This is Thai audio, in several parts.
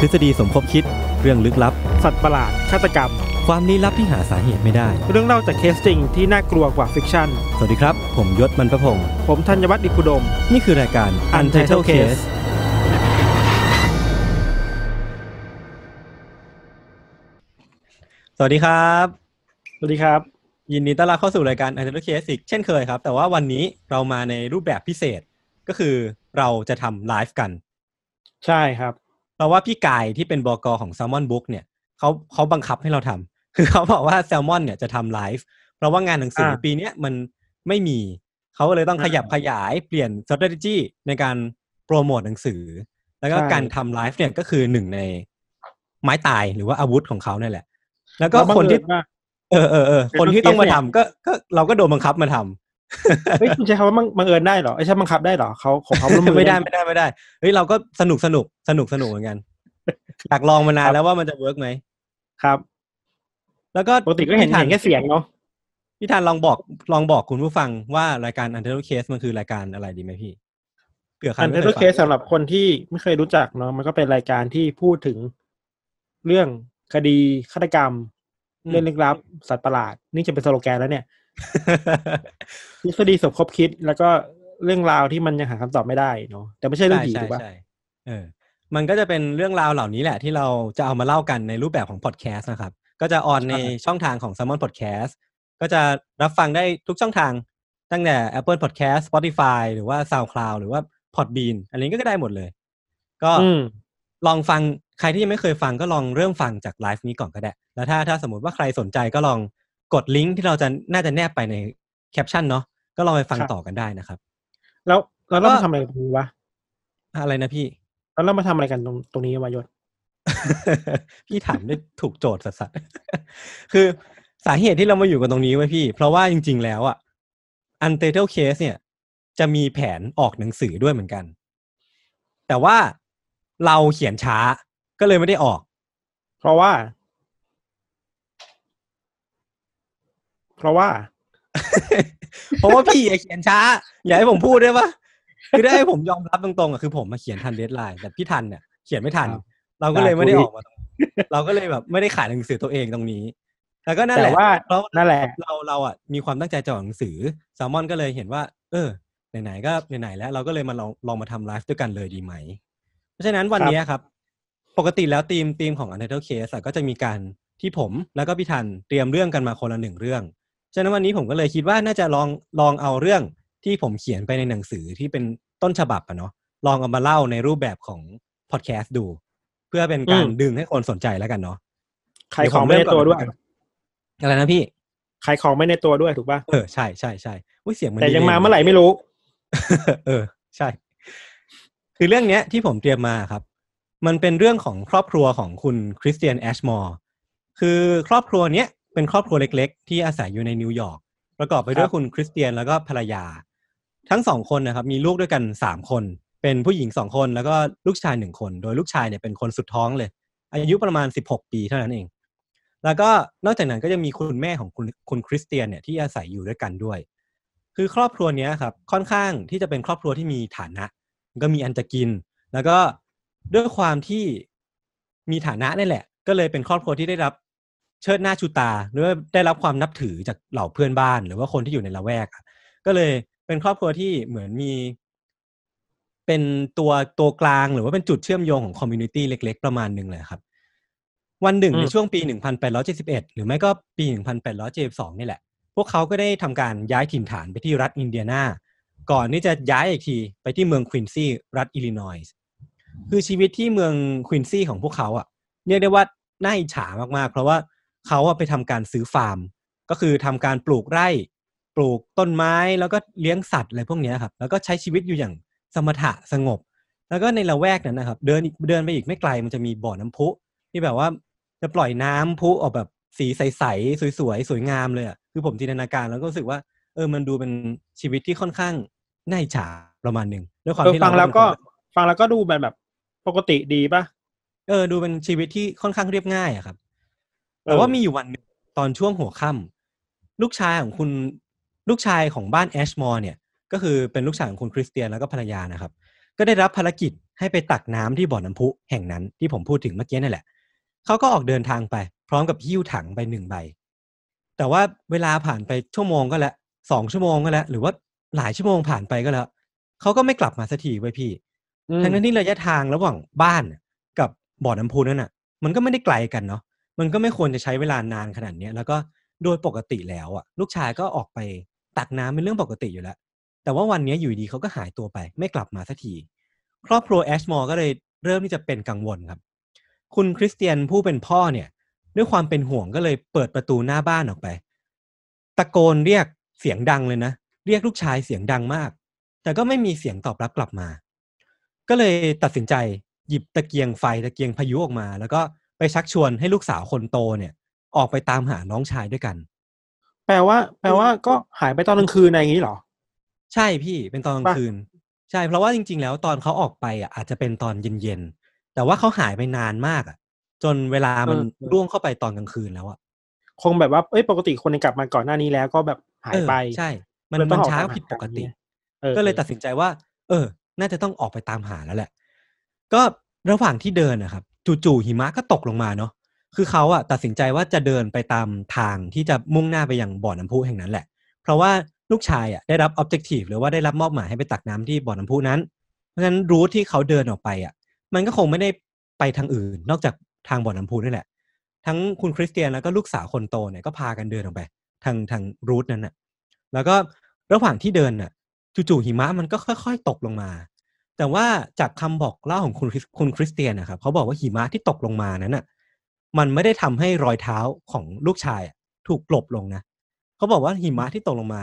ทฤษฎีสมคบคิด เรื่องลึกลับ สัตว์ประหลาดฆาตกรรม ความลี้ลับที่หาสาเหตุไม่ได้ เรื่องเล่าจากเคสจริงที่น่ากลัวกว่า fiction สวัสดีครับ ผมยชญ์ บรรพพงศ์ผมธัญวัฒน์อิพภูดม นี่คือรายการ Untitled Case สวัสดีครับ สวัสดีครับ ยินดีต้อนรับเข้าสู่รายการ Untitled Case อีกเช่นเคยครับ แต่ว่าวันนี้เรามาในรูปแบบพิเศษก็คือเราจะทำไลฟ์กัน ใช่ครับ เพราะว่าพี่กายที่เป็นบกของ Salmon Book เนี่ยเขาเขาบังคับให้เราทำคือเขาบอกว่า Salmon เนี่ยจะทำไลฟ์เพราะว่างานหนังสืออ่าปีเนี้ยมันไม่มีเขาก็เลยต้องอ่าขยับขยายเปลี่ยน strategy ในการโปรโมทหนังสือ แล้วก็ใช่การทำไลฟ์เนี่ยก็คือหนึ่งในไม้ตายหรือว่าอาวุธของเขาเนี่ยแหละ แล้วก็แล้วบังคนที่เอิญว่าเออเออเออเป็นคนที่ต้องมาเคสทำเนี่ยก็ก็เราก็โดนบังคับมาทำ เฮ้ยคุณใช้คำว่าบังบังเอิญได้เหรอไอ้ใช่บังคับได้เหรอเขาของเขาร่วมมือไม่ได้ไม่ได้ไม่ได้เฮ้ยเราก็สนุกสนุกสนุกสนุกเหมือนกันอยากลองมานานแล้วว่ามันจะเวิร์กไหมครับ แล้วก็ปกติก็เห็นพี่ทัเห็นแค่เสียงเนาะพี่ธันลองบอกลองบอกคุณผู้ฟังว่ารายการ u n t i t l e Case มันคือรายการอะไรดีไหมพี่เผื่อใครอันไม่เทเคอยร์เคฟังสสำหรับคนที่ไม่เคยรู้จักเนาะมันก็เป็นรายการที่พูดถึงเรื่องคดีฆาตกรรม เรื่องลึกลับสัตว์ประหลาด นี่จะเป็นสโลแกนแล้วเนี่ย ทฤษฎีสมคบคิดแล้วก็เรื่องราวที่มันยังหาคำตอบไม่ได้เนาะแต่ไม่ใช่เรื่องผีใช่ถูกปะใช่เออ มันก็จะเป็นเรื่องราวเหล่านี้แหละ ที่เราจะเอามาเล่ากันในรูปแบบของพอดแคสต์นะครับ ก็จะออนในช่องทางของ s ซ m o n Podcast ก็จะรับฟังได้ทุกช่องทางตั้งแต่ Apple Podcast Spotify หรือว่า SoundCloud หรือว่า Podbean อันนี้ก็ได้หมดเลย ก็อืมลองฟังใครที่ยังไม่เคยฟังก็ลองเริ่มฟังจากไลฟ์นี้ก่อนก็ได้ แล้วถ้าถ้าสมมติว่าใครสนใจก็ลอง กดลิงก์ที่เราจะน่าจะแนบไปในแคปชั่นเนาะก็ลองไปฟังครับต่อกันได้นะครับ แล้วแล้วเราก็มาทำอะไรตรงนี้วะอะไรนะพี่ แล้วเรามาทำอะไรกันตรงตรงนี้วะยศพี่ถามได้ถูกโจทย์สัสๆคือสาเหตุที่เรามาอยู่กันตรงนี้ไงพี่ เพราะว่าจริง ๆ แล้วอะ Untitled Case เนี่ย จะมีแผนออกหนังสือด้วยเหมือนกัน แต่ว่าเราเขียนช้าก็เลยไม่ได้ออก เพราะว่า เพราะว่า เพราะว่าพี่อะเขียนช้า อย่าให้ผมพูดได้ปะคือได้ให้ผมยอมรับตรงๆอะคือผมอะเขียนทัน deadline แต่พี่ธัญเนี่ยเขียนไม่ทันครับเราก็เลยไม่ได้ได้ออกมาตรงนี้เราก็เลยแบบไม่ได้ขายหนังสือตัวเองตรงนี้แล้วก็นั่นแหแต่ละว่าเพราะนั่นแหละเราเราอะมีความตั้งใจจะออกหนังสือแซลมอนก็เลยเห็นว่า เออไหนๆก็ไหนๆแล้วเราก็เลยมาลองลองมาทำไลฟ์ด้วยกันเลยดีไหม เพราะฉะนั้นวันนี้ครับ ปกติแล้วทีมทีมของ Untitled Case อะก็จะมีการที่ผมแล้วก็พี่ทันเตรียมเรื่องกันมาคนละหนึ่งเรื่อง ฉะนั้นวันนี้ผมก็เลยคิดว่าน่าจะลองลองเอาเรื่องที่ผมเขียนไปในหนังสือที่เป็นต้นฉบับอะเนาะลองเอามาเล่าในรูปแบบของพอดแคสต์ดู เพื่อเป็นการอืมดึงให้คนสนใจแล้วกันเนาะขายของไม่ในตัวด้วยอะไรนะพี่ขายของไม่ในตัวด้วยถูกป่ะเออใช่ใช่ใช่อุ้ยเสียงมันแต่ยังดีลมาเมื่อไหร่ไม่รู้ เออ ใช่ คือเรื่องเนี้ยที่ผมเตรียมมาครับ มันเป็นเรื่องของครอบครัวของคุณคริสเตียนแอชมอร์คือครอบครัวเนี้ย เป็นครอบครัวเล็ก ๆ ที่อาศัยอยู่ในนิวยอร์กประกอบไปด้วยครับคุณคริสเตียนแล้วก็ภรรยา ทั้งสองคนนะครับ มีลูกด้วยกันสามคน เป็นผู้หญิงสองคนแล้วก็ลูกชายหนึ่งคน โดยลูกชายเนี่ยเป็นคนสุดท้องเลย อายุประมาณสิบหกปีเท่านั้นเอง แล้วก็นอกจากนั้นก็จะมีคุณแม่ของคุณคุณคริสเตียนเนี่ยที่อาศัยอยู่ด้วยกันด้วย คือครอบครัวเนี้ยครับค่อนข้างที่จะเป็นครอบครัวที่มีฐานะ ก็มีอันจะกิน แล้วก็ด้วยความที่มีฐานะนี่แหละ ก็เลยเป็นครอบครัวที่ได้รับ เชิดหน้าชูตาหรือว่าได้รับความนับถือจากเหล่าเพื่อนบ้าน หรือว่าคนที่อยู่ในละแวกอะก็เลยเป็นครอบครัวที่เหมือนมี เป็นตัวตัวกลางหรือว่าเป็นจุดเชื่อมโยงของ community เล็ก ๆ ประมาณหนึ่งเลยครับ วันหนึ่งอืมในช่วงปี 1871 หรือไม่ก็ปี 1872 นี่แหละ พวกเขาก็ได้ทำการย้ายถิ่นฐานไปที่รัฐอินเดียนาก่อนที่จะย้ายอีกทีไปที่เมืองควินซีรัฐอิลลินอยส์คือชีวิตที่เมืองควินซีของพวกเขาอะเรียกได้ว่าน่าอิจฉามากๆ เพราะว่า เขาอะไปทำการซื้อฟาร์ม ก็คือทำการปลูกไร่ ปลูกต้นไม้แล้วก็เลี้ยงสัตว์อะไรพวกเนี้ยครับ แล้วก็ใช้ชีวิตอยู่อย่างสมถะสงบ แล้วก็ในละแวกนั้นนะครับ เดินอีกเดินไปอีกไม่ไกลมันจะมีบ่อน้ำพุที่แบบว่าจะปล่อยน้ำพุออกแบบสีใสๆสวยๆสวยงามเลยอะคือผมจินตนาการแล้วก็รู้สึกว่า เออมันดูเป็นชีวิตที่ค่อนข้างน่าอิจฉาประมาณหนึ่งด้วยความเออที่ฟังเราแล้วก็เป็นคนฟังแล้วก็ดูแบบแบบปกติดีป่ะเออดูเป็นชีวิตที่ค่อนข้างเรียบง่ายอะครับเออ แต่ว่ามีอยู่วันหนึ่งตอนช่วงหัวค่ำลูกชายของคุณลูกชายของบ้านแอชมอร์เนี่ย ก็คือเป็นลูกชายของคุณคริสเตียนแล้วก็ภรรยานะครับ ก็ได้รับภารกิจให้ไปตักน้ำที่บ่อน้ำพุแห่งนั้นที่ผมพูดถึงเมื่อกี้นั่นแหละเขาก็ออกเดินทางไป พร้อมกับหิ้วถังไปหนึ่งใบ แต่ว่าเวลาผ่านไปชั่วโมงก็แล้วสองชั่วโมงก็แล้ว หรือว่าหลายชั่วโมงผ่านไปก็แล้วเขาก็ไม่กลับมาสักทีไว้ยพี่อืมทั้งนั้นที่ระยะทางระหว่างบ้านกับบ่อน้ำพุนั่นน่ะ มันก็ไม่ได้ไกลกันเนาะ มันก็ไม่ควรจะใช้เวลานานขนาดเนี้ยแล้วก็โดยปกติแล้วอะลูกชายก็ออกไปตักน้ำเป็นเรื่องปกติอยู่แล้ว แต่ว่าวันนี้อยู่ดีเขาก็หายตัวไป ไม่กลับมาสักที ครอบครัวแอชมอร์ก็เลยเริ่มที่จะเป็นกังวลครับ คุณคริสเตียนผู้เป็นพ่อเนี่ย ด้วยความเป็นห่วงก็เลยเปิดประตูหน้าบ้านออกไป ตะโกนเรียกเสียงดังเลยนะ เรียกลูกชายเสียงดังมาก แต่ก็ไม่มีเสียงตอบรับกลับมา ก็เลยตัดสินใจหยิบตะเกียงไฟตะเกียงพายุออกมา แล้วก็ ไปชักชวนให้ลูกสาวคนโตเนี่ย ออกไปตามหาน้องชายด้วยกัน แปลว่า แปลว่าก็หายไปตอนกลางคืนอะไรอย่างนี้เหรอ ใช่พี่เป็นตอนกลางป่ะคืน ใช่เพราะว่าจริง ๆ แล้วตอนเขาออกไปอะอาจจะเป็นตอนเย็นๆแต่ว่าเขาหายไปนานมากอะ จนเวลามันร่วงเข้าไปตอนกลางคืนแล้วอะคงแบบว่าเอ้ยปกติคนกลับมาก่อนหน้านี้แล้วก็แบบหายไปเออใช่ มันเลยต้มัองนออกช้าตามหาผิดปกติออก็เลยตัดสินใจว่า เออ น่าจะต้องออกไปตามหาแล้วแหละ ก็ระหว่างที่เดินนะครับ จู่ๆหิมะก็ตกลงมาเนาะคือเขาอะตัดสินใจว่าจะเดินไปตามทางที่จะมุ่งหน้าไปยังบ่อน้ำพุแห่งนั้นแหละ เพราะว่าลูกชายอะได้รับ objective หรือว่าได้รับมอบหมายให้ไปตักน้ำที่บ่อน้ำพุนั้น เพราะฉะนั้นรูทที่เขาเดินออกไปอะมันก็คงไม่ได้ไปทางอื่น นอกจากทางบ่อน้ำพุนี่แหละ ทั้งคุณคริสเตียนแล้วก็ลูกสาวคนโตเนี่ยก็พากันเดินออกไป ทางทางรูทนั้นน่ะแล้วก็ระหว่างที่เดินน่ะจู่ๆหิมะมันก็ค่อย ๆ ตกลงมา แต่ว่าจากคำบอกเล่าของคุณคริสคุณคริสเตียนนะครับเขาบอกว่าหิมะที่ตกลงมานั้นน่ะ มันไม่ได้ทำให้รอยเท้าของลูกชายถูกกลบลงนะเขาบอกว่าหิมะที่ตกลงมา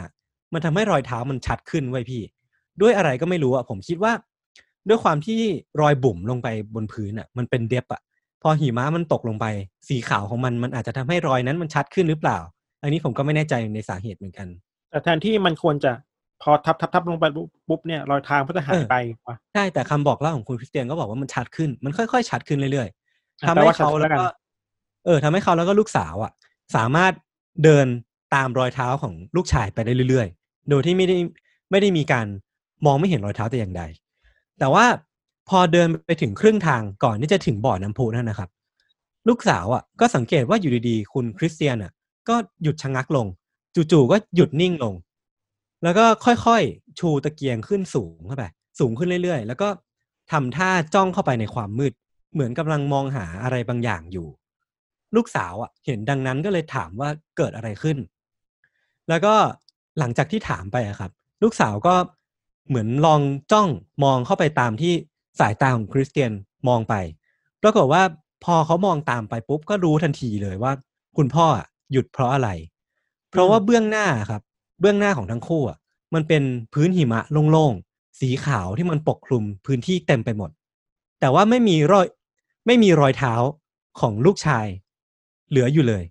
มันทำให้รอยเท้ามันชัดขึ้นไว้พี่ ด้วยอะไรก็ไม่รู้อะผมคิดว่า ด้วยความที่รอยบุ๋มลงไปบนพื้นอะ มันเป็นเด็บอะพอหิมะมันตกลงไป สีขาวของมันมันอาจจะทำให้รอยนั้นมันชัดขึ้นหรือเปล่า อันนี้ผมก็ไม่แน่ใจในสาเหตุเหมือนกันแต่แทนที่มันควรจะ พอทับทับทับลงไปปุ๊บเนี่ยรอยทางก็จะหายไปว่ะใช่แต่คำบอกเล่าของคุณคริสเตียนก็บอกว่ามันชัดขึ้นมันค่อยๆชัดขึ้นเรื่อยๆอะทำแปลให้ว่าชัดเขาขึ้นแล้วแล้วกัก็นเออทำให้เขาแล้วก็ลูกสาวอะ สามารถเดินตามรอยเท้าของลูกชายไปได้เรื่อยๆ โดยที่ไม่ได้ไม่ได้มีการมองไม่เห็นรอยเท้าแต่อย่างใด แต่ว่าพอเดินไปถึงครึ่งทางก่อนที่จะถึงบ่อน้ำพุนั่นนะครับ ลูกสาวอะก็สังเกตว่าอยู่ดีๆ คุณคริสเตียนอะ ก็หยุดชะงักลง จู่ๆก็หยุดนิ่งลง แล้วก็ค่อยๆ ชูตะเกียงขึ้นสูงเข้าไป สูงขึ้นเรื่อยๆ แล้วก็ทำท่าจ้องเข้าไปในความมืด เหมือนกำลังมองหาอะไรบางอย่างอยู่ ลูกสาวอะ เห็นดังนั้นก็เลยถามว่าเกิดอะไรขึ้น แล้วก็หลังจากที่ถามไปอะครับ ลูกสาวก็เหมือนลองจ้องมองเข้าไปตามที่สายตาของคริสเตียนมองไปปรากฏว่าพอเขามองตามไปปุ๊บก็รู้ทันทีเลยว่า คุณพ่อหยุดเพราะอะไร เพราะว่าเบื้องหน้าครับ เบื้องหน้าของทั้งคู่อะมันเป็นพื้นหิมะโล่งๆ สีขาวที่มันปกคลุมพื้นที่เต็มไปหมด แต่ว่าไม่มีรอยไม่มีรอยเท้าของลูกชาย เหลืออยู่เลย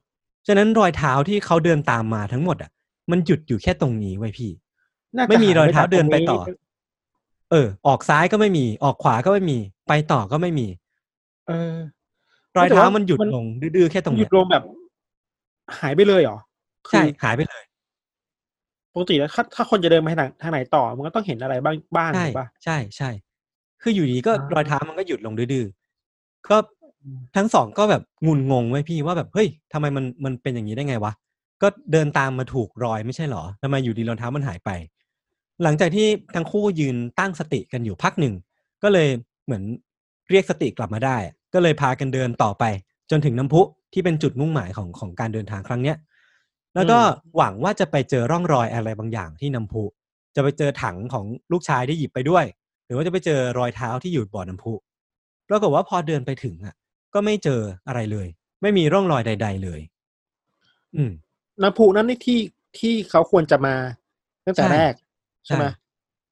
ฉะนั้นรอยเท้าที่เขาเดินตามมาทั้งหมดอะ มันหยุดอยู่แค่ตรงนี้ไว้ยพี่น่าจะไม่มีรอยเท้าหจกเดินไปรงต่อ เออ ออกซ้ายก็ไม่มี ออกขวาก็ไม่มี ไปต่อก็ไม่มี เออ รอยแต่เท้าว่ามันหยุดมันลงดื้อๆแค่ตรงหยุเนี้ดยลงแบบ หายไปเลยเหรอใช่คือหายไปเลย ปกติแล้วถ้าถ้าคนจะเดินไปทางทางไหนต่อ มันก็ต้องเห็นอะไรบ้างบ้างใช่ถูกปะใช่ใช่คืออยู่ดีก็อ่ารรอยเท้ามันก็หยุดลงดื้อๆก็ทั้งสองก็แบบงุนงงไว้ยพี่ว่าแบบเฮ้ยทำไมมันมันเป็นอย่างนี้ได้ไงวะก็เดินตามมาถูกรอยไม่ใช่เหรอทำไมอยู่ดีรองเท้ามันหายไป หลังจากที่ทั้งคู่ยืนตั้งสติกันอยู่พักหนึ่ง ก็เลยเหมือนเรียกสติกลับมาได้ ก็เลยพากันเดินต่อไป จนถึงน้ำพุที่เป็นจุดมุ่งหมายของของการเดินทางครั้งเนี้ย แล้วก็หวังว่าจะไปเจอร่องรอยอะไรบางอย่างที่น้ำพุ จะไปเจอถังของลูกชายที่หยิบไปด้วย หรือว่าจะไปเจอรอยเท้าที่อยู่บ่อน้ำพุปรากฏว่าพอเดินไปถึงอะ ก็ไม่เจออะไรเลย ไม่มีร่องรอยใด ๆเลย อืมน้ำพุนั้นนี่ที่ที่เขาควรจะมาตั้งแต่ใช่แรก ใช่ไหม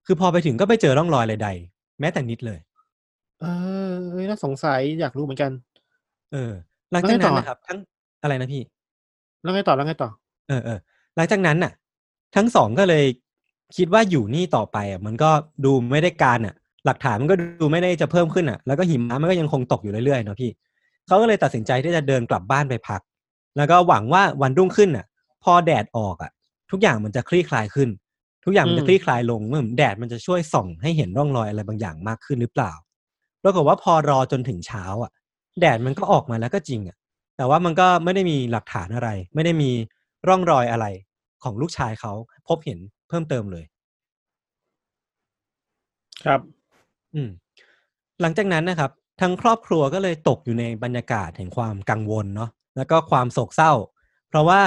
คือพอไปถึงก็ไม่เจอร่องรอยใดๆแม้แต่นิดเลย เออเอ้ยน่าสงสัยอยากรู้เหมือนกัน เออหลังจากนั้นนะครับ ทั้งอะไรนะพี่แล้วไงต่อแล้วไงต่อ เออเออหลังจากนั้นน่ะ ทั้งสองก็เลยคิดว่าอยู่นี่ต่อไปอะมันก็ดูไม่ได้การอะ หลักฐานมันก็ดูไม่ได้จะเพิ่มขึ้นอะ แล้วก็หิมะมันก็ยังคงตกอยู่เรื่อยๆเนาะพี่เขาก็เลยตัดสินใจที่จะเดินกลับบ้านไปพัก แล้วก็หวังว่าวันรุ่งขึ้นอะ พอแดดออกอะ ทุกอย่างมันจะคลี่คลายขึ้น ทุกอย่างมันจะอืมคลี่คลายลงเมื่อแดดมันจะช่วยส่องให้เห็นร่องรอยอะไรบางอย่างมากขึ้นหรือเปล่าปรากฏว่าพอรอจนถึงเช้าอะ แดดมันก็ออกมาแล้วก็จริงอะ แต่ว่ามันก็ไม่ได้มีหลักฐานอะไร ไม่ได้มี ร่องรอยอะไรของลูกชายเขาพบเห็นเพิ่มเติมเลย ครับ อืม หลังจากนั้นนะครับ ทั้งครอบครัวก็เลยตกอยู่ในบรรยากาศแห่งความกังวลเนาะแล้วก็ความโศกเศร้า เพราะว่า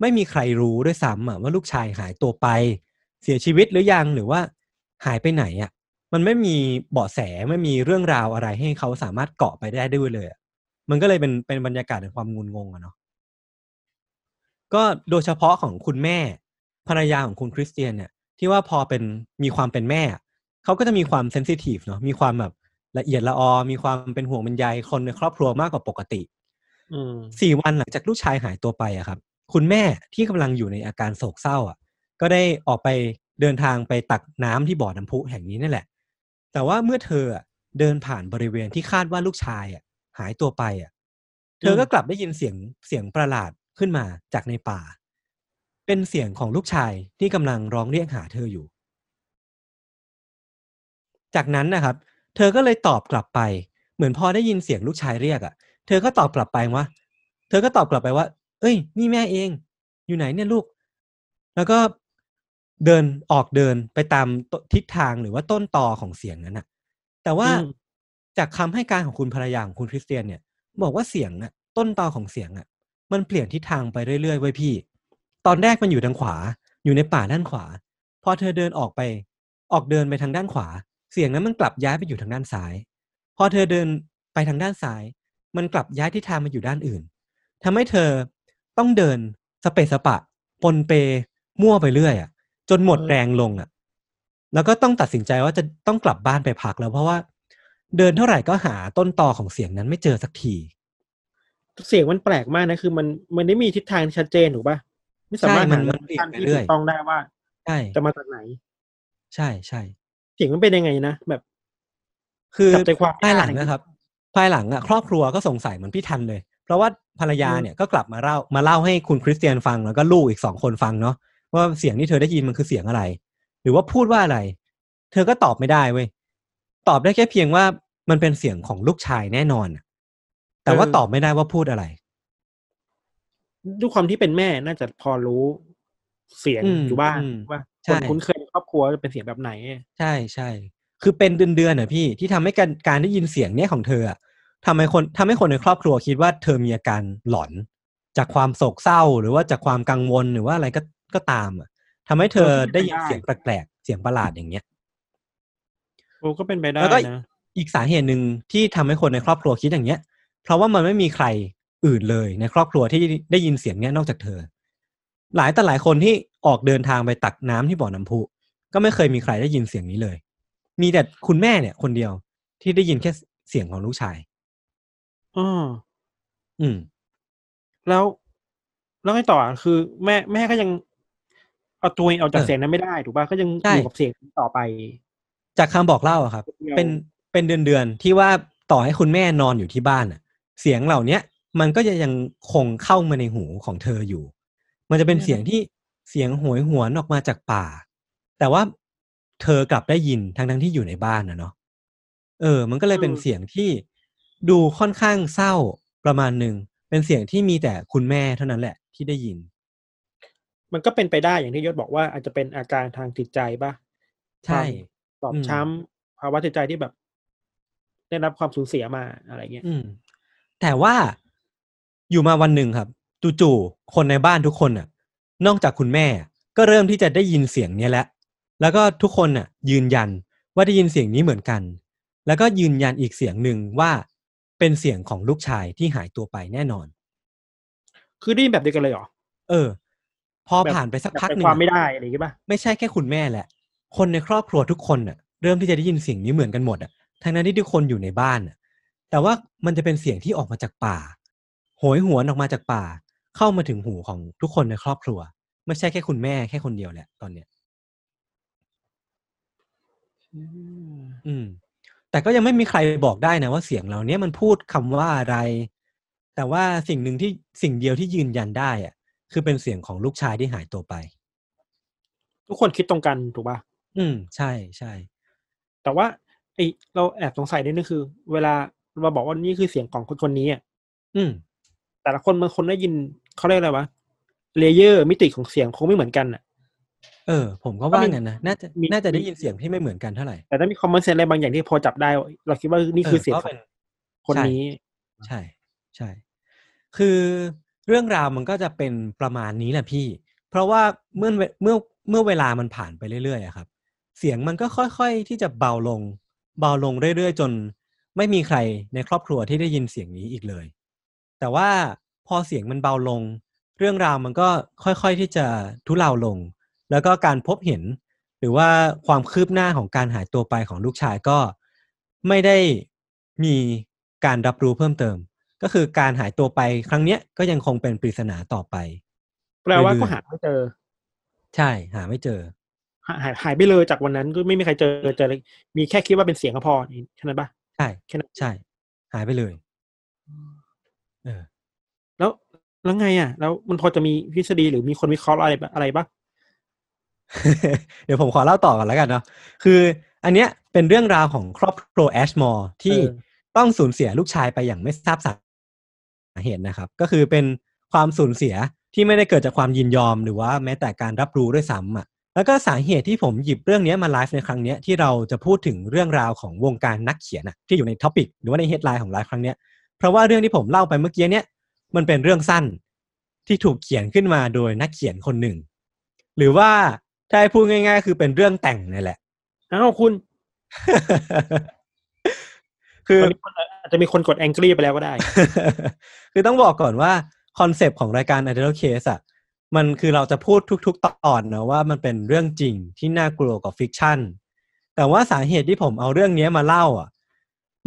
ไม่มีใครรู้ด้วยซ้ำอะว่าลูกชายหายตัวไป เสียชีวิตหรือยังหรือว่าหายไปไหนอะมันไม่มีเบาะแสไม่มีเรื่องราวอะไรให้เขาสามารถเกาะไปได้ด้วยเลยอะมันก็เลยเป็นเป็นบรรยากาศแห่งความงุนงงอะเนาะ ก็โดยเฉพาะของคุณแม่ ภรรยาของคุณคริสเตียนเนี่ย ที่ว่าพอเป็นมีความเป็นแม่อะเขาก็จะมีความเซนซิทีฟเนาะมีความแบบละเอียดละออ มีความเป็นห่วงเป็นใยคนในครอบครัวมากกว่าปกติอืมสี่วันหลังจากลูกชายหายตัวไปอะครับ คุณแม่ที่กำลังอยู่ในอาการโศกเศร้าอะก็ได้ออกไปเดินทางไปตักน้ำที่บ่อน้ำพุแห่งนี้นั่นแหละ แต่ว่าเมื่อเธออะเดินผ่านบริเวณที่คาดว่าลูกชายอะหายตัวไปอะเธอก็กลับได้ยินเสียงเสียงประหลาด ขึ้นมาจากในป่า เป็นเสียงของลูกชายที่กำลังร้องเรียกหาเธออยู่ จากนั้นนะครับ เธอก็เลยตอบกลับไป เหมือนพอได้ยินเสียงลูกชายเรียกอะ เธอก็ตอบกลับไปว่า เธอก็ตอบกลับไปว่า เอ้ย นี่แม่เอง อยู่ไหนเนี่ยลูก แล้วก็เดินออกเดินไปตามทิศทางหรือว่าต้นตอของเสียงนั้นน่ะ แต่ว่าอืมจากคำให้การของคุณภรรยาของคุณคริสเตียนเนี่ย บอกว่าเสียงอะต้นตอของเสียงอะ มันเปลี่ยนทิศทางไปเรื่อยๆไว้พี่ ตอนแรกมันอยู่ทางขวา อยู่ในป่าด้านขวา พอเธอเดินออกไป ออกเดินไปทางด้านขวา เสียงนั้นมันกลับย้ายไปอยู่ทางด้านซ้าย พอเธอเดินไปทางด้านซ้าย มันกลับย้ายทิศทางมาอยู่ด้านอื่นทำให้เธอต้องเดินสเปสปะ ปนเป มั่วไปเรื่อยอะ จนหมดแรงลงอะ แล้วก็ต้องตัดสินใจว่าจะต้องกลับบ้านไปพักแล้วเพราะว่า เดินเท่าไหร่ก็หาต้นตอของเสียงนั้นไม่เจอสักที เสียงมันแปลกมากนะคือมันมันไม่มีทิศทางที่ชัดเจนถูกป่ะไม่สามารถใช่มันหามันเปลี่ยนไปที่เรื่อยถูกต้องได้ว่าใช่จะมาจากไหน ใช่ใช่เสียงมันเป็นยังไงนะแบบ คือจับใจความไม่ภายหได้ลังนะครับ ภายหลังอะครอบครัวก็สงสัยเหมือนพี่ทันเลย เพราะว่าภรรยาอืมเนี่ยก็กลับมาเล่ามาเล่าให้คุณคริสเตียนฟังแล้วก็ลูกอีกสองคนฟังเนาะว่าเสียงที่เธอได้ยินมันคือเสียงอะไร หรือว่าพูดว่าอะไร เธอก็ตอบไม่ได้เว้ยตอบได้แค่เพียงว่ามันเป็นเสียงของลูกชายแน่นอนอะ แต่ว่าตอบไม่ได้ว่าพูดอะไรด้วยความที่เป็นแม่น่าจะพอรู้เสียงอืมอยู่บ้างอืมว่าใช่คนคุ้นเคยในครอบครัวจะเป็นเสียงแบบไหน ใช่ใช่คือเป็นเดือนๆน่ะพี่ที่ทำให้การการได้ยินเสียงเนี้ยของเธออะทำให้คนทำให้คนในครอบครัวคิดว่าเธอมีอาการหลอน จากความโศกเศร้าหรือว่าจากความกังวลหรือว่าอะไรก็ก็ตามอะทำให้เธอเออก็เป็นไปได้ยินได้เสียงแปลกๆเสียงประหลาดอย่างเงี้ยโอ้ก็เป็นไปได้แล้วก็นะอีกสาเหตุหนึ่งที่ทำให้คนในครอบครัวคิดอย่างเงี้ย เพราะว่ามันไม่มีใครอื่นเลยในครอบครัวที่ได้ยินเสียงเนี้ยนอกจากเธอ หลายแต่หลายคนที่ออกเดินทางไปตักน้ำที่บ่อน้ำพุก็ไม่เคยมีใครได้ยินเสียงนี้เลย มีแต่คุณแม่เนี่ย คนเดียวที่ได้ยินแค่เสียงของลูกชายอ๋ออืม แล้วแล้วไงต่อคือ แม่แม่ก็ยังเอาตัวเองออกจากเออเสียงนั้นไม่ได้ถูกป่ะก็ยังใช่อยู่กับเสียงนี้ต่อไป จากคำบอกเล่าอะครับเดียวเป็นเป็นเดือนเดือนๆที่ว่าต่อให้คุณแม่นอนอยู่ที่บ้านอะ เสียงเหล่าเนี้ยมันก็จะยังคงเข้ามาในหูของเธออยู่ มันจะเป็นเสียงที่เสียงโหวยหวนออกมาจากป่า แต่ว่าเธอกลับได้ยินทั้งทั้งๆที่อยู่ในบ้านนะเนาะเออ มันก็เลยเป็นเสียงที่ดูค่อนข้างเศร้าประมาณหนึ่งเป็นเสียงที่มีแต่คุณแม่เท่านั้นแหละที่ได้ยิน มันก็เป็นไปได้อย่างที่ยศบอกว่าอาจจะเป็นอาการทางจิตใจป่ะใช่ตอบอืมช้ำภาวะจิตใจที่แบบ ได้รับความสูญเสียมาอะไรเงี้ยอืม แต่ว่าอยู่มาวันหนึ่งครับจู่ๆคนในบ้านทุกคนน่ะ นอกจากคุณแม่ก็เริ่มที่จะได้ยินเสียงเนี้ยแล้วแล้วก็ทุกคนน่ะ ยืนยันว่าได้ยินเสียงนี้เหมือนกัน แล้วก็ยืนยันอีกเสียงหนึ่งว่าเป็นเสียงของลูกชายที่หายตัวไปแน่นอน คือได้ยินแบบเดียวกันเลยเหรอ เออ พอแบบผ่านไปสักแบบพักใจหนึ่งความอะไม่ได้อะไรอย่างเงี้ยป่ะไม่ใช่แค่คุณแม่แหละ คนในครอบครัวทุกคนน่ะ เริ่มที่จะได้ยินเสียงนี้เหมือนกันหมดอะทั้งนั้นที่ทุกคนอยู่ในบ้านน่ะ แต่ว่ามันจะเป็นเสียงที่ออกมาจากป่า โหยหวนออกมาจากป่า เข้ามาถึงหูของทุกคนในครอบครัว ไม่ใช่แค่คุณแม่แค่คนเดียวแหละตอนเนี้ยอืม แต่ก็ยังไม่มีใครบอกได้นะว่าเสียงเหล่านี้มันพูดคำว่าอะไร แต่ว่าสิ่งหนึ่งที่สิ่งเดียวที่ยืนยันได้อะคือเป็นเสียงของลูกชายที่หายตัวไป ทุกคนคิดตรงกันถูกป่ะอืม ใช่ใช่แต่ว่าไอ้เราแอบสงสัยนิดนึงคือ เวลา เราบอกว่านี่คือเสียงของคนคนนี้อะอืม แต่ละคนบางคนได้ยินเขาเรียกอะไรวะ layer มิติของเสียงคงไม่เหมือนกันอะ เออ ผมก็ว่าก็มีงั้นนะน่าจะมีน่าจะได้ยินเสียงที่ไม่เหมือนกันเท่าไหร่แต่ถ้ามีคอมมอนเซนอะไรบางอย่างที่พอจับได้ เราคิดว่านี่คือเสียงก็ขอเป็งนคนใช่นี้ ใช่ ใช่ คือเรื่องราวมันก็จะเป็นประมาณนี้แหละพี่ เพราะว่าเมื่อเวเมื่อเมื่อเวลามันผ่านไปเรื่อยๆอะครับ เสียงมันก็ค่อยๆที่จะเบาลง เบาลงเรื่อยๆ จน ไม่มีใครในครอบครัวที่ได้ยินเสียงนี้อีกเลย แต่ว่าพอเสียงมันเบาลง เรื่องราวมันก็ค่อยๆที่จะทุเลาลง แล้วก็การพบเห็น หรือว่าความคืบหน้าของการหายตัวไปของลูกชายก็ไม่ได้มีการรับรู้เพิ่มเติม ก็คือการหายตัวไปครั้งเนี้ยก็ยังคงเป็นปริศนาต่อไป แปลว่าเรื่อยๆก็หาไม่เจอ ใช่หาไม่เจอหายหายหายไปเลยจากวันนั้นก็ไม่มีใครเจอเจอเลยมีแค่คิดว่าเป็นเสียงก็พอแค่นั้นปะ ใช่ แค่นั้น ใช่ หายไปเลยเออ แล้ว แล้วไงอะแล้วมันพอจะมีทฤษฎี หรือมีคนวิเคราะห์อะไรปะอะไรปะเดี๋ยวผมขอเล่าต่อกันแล้วกันเนาะ คืออันเนี้ยเป็นเรื่องราวของครอบครัวแอชมอร์ที่เออต้องสูญเสียลูกชายไปอย่างไม่ทราบสา เหตุนะครับ ก็คือเป็นความสูญเสียที่ไม่ได้เกิดจากความยินยอม หรือว่าแม้แต่การรับรู้ด้วยซ้ำอะ แล้วก็สาเหตุที่ผมหยิบเรื่องเนี้ยมาไลฟ์ในครั้งเนี้ยที่เราจะพูดถึงเรื่องราวของวงการนักเขียนอะที่อยู่ใน topic หรือว่าใน headline ของไลฟ์ครั้งเนี้ยเพราะว่าเรื่องที่ผมเล่าไปเมื่อกี้เนี้ยมันเป็นเรื่องสั้นที่ถูกเขียนขึ้นมาโดยนักเขียนคนหนึ่ง หรือว่าถ้าให้พูดง่ายๆ คือเป็นเรื่องแต่งนี่แหละอ้าวคุณ คือตอนนี้คนอาจจะมีคนกด angry ไปแล้วก็ได้ คือต้องบอกก่อนว่าคอนเซปต์ของรายการ i d e a l Case อะ มันคือเราจะพูดทุก ๆ ตอนนะว่ามันเป็นเรื่องจริงที่น่ากลัวกว่า fiction แต่ว่าสาเหตุที่ผมเอาเรื่องนี้มาเล่าอะ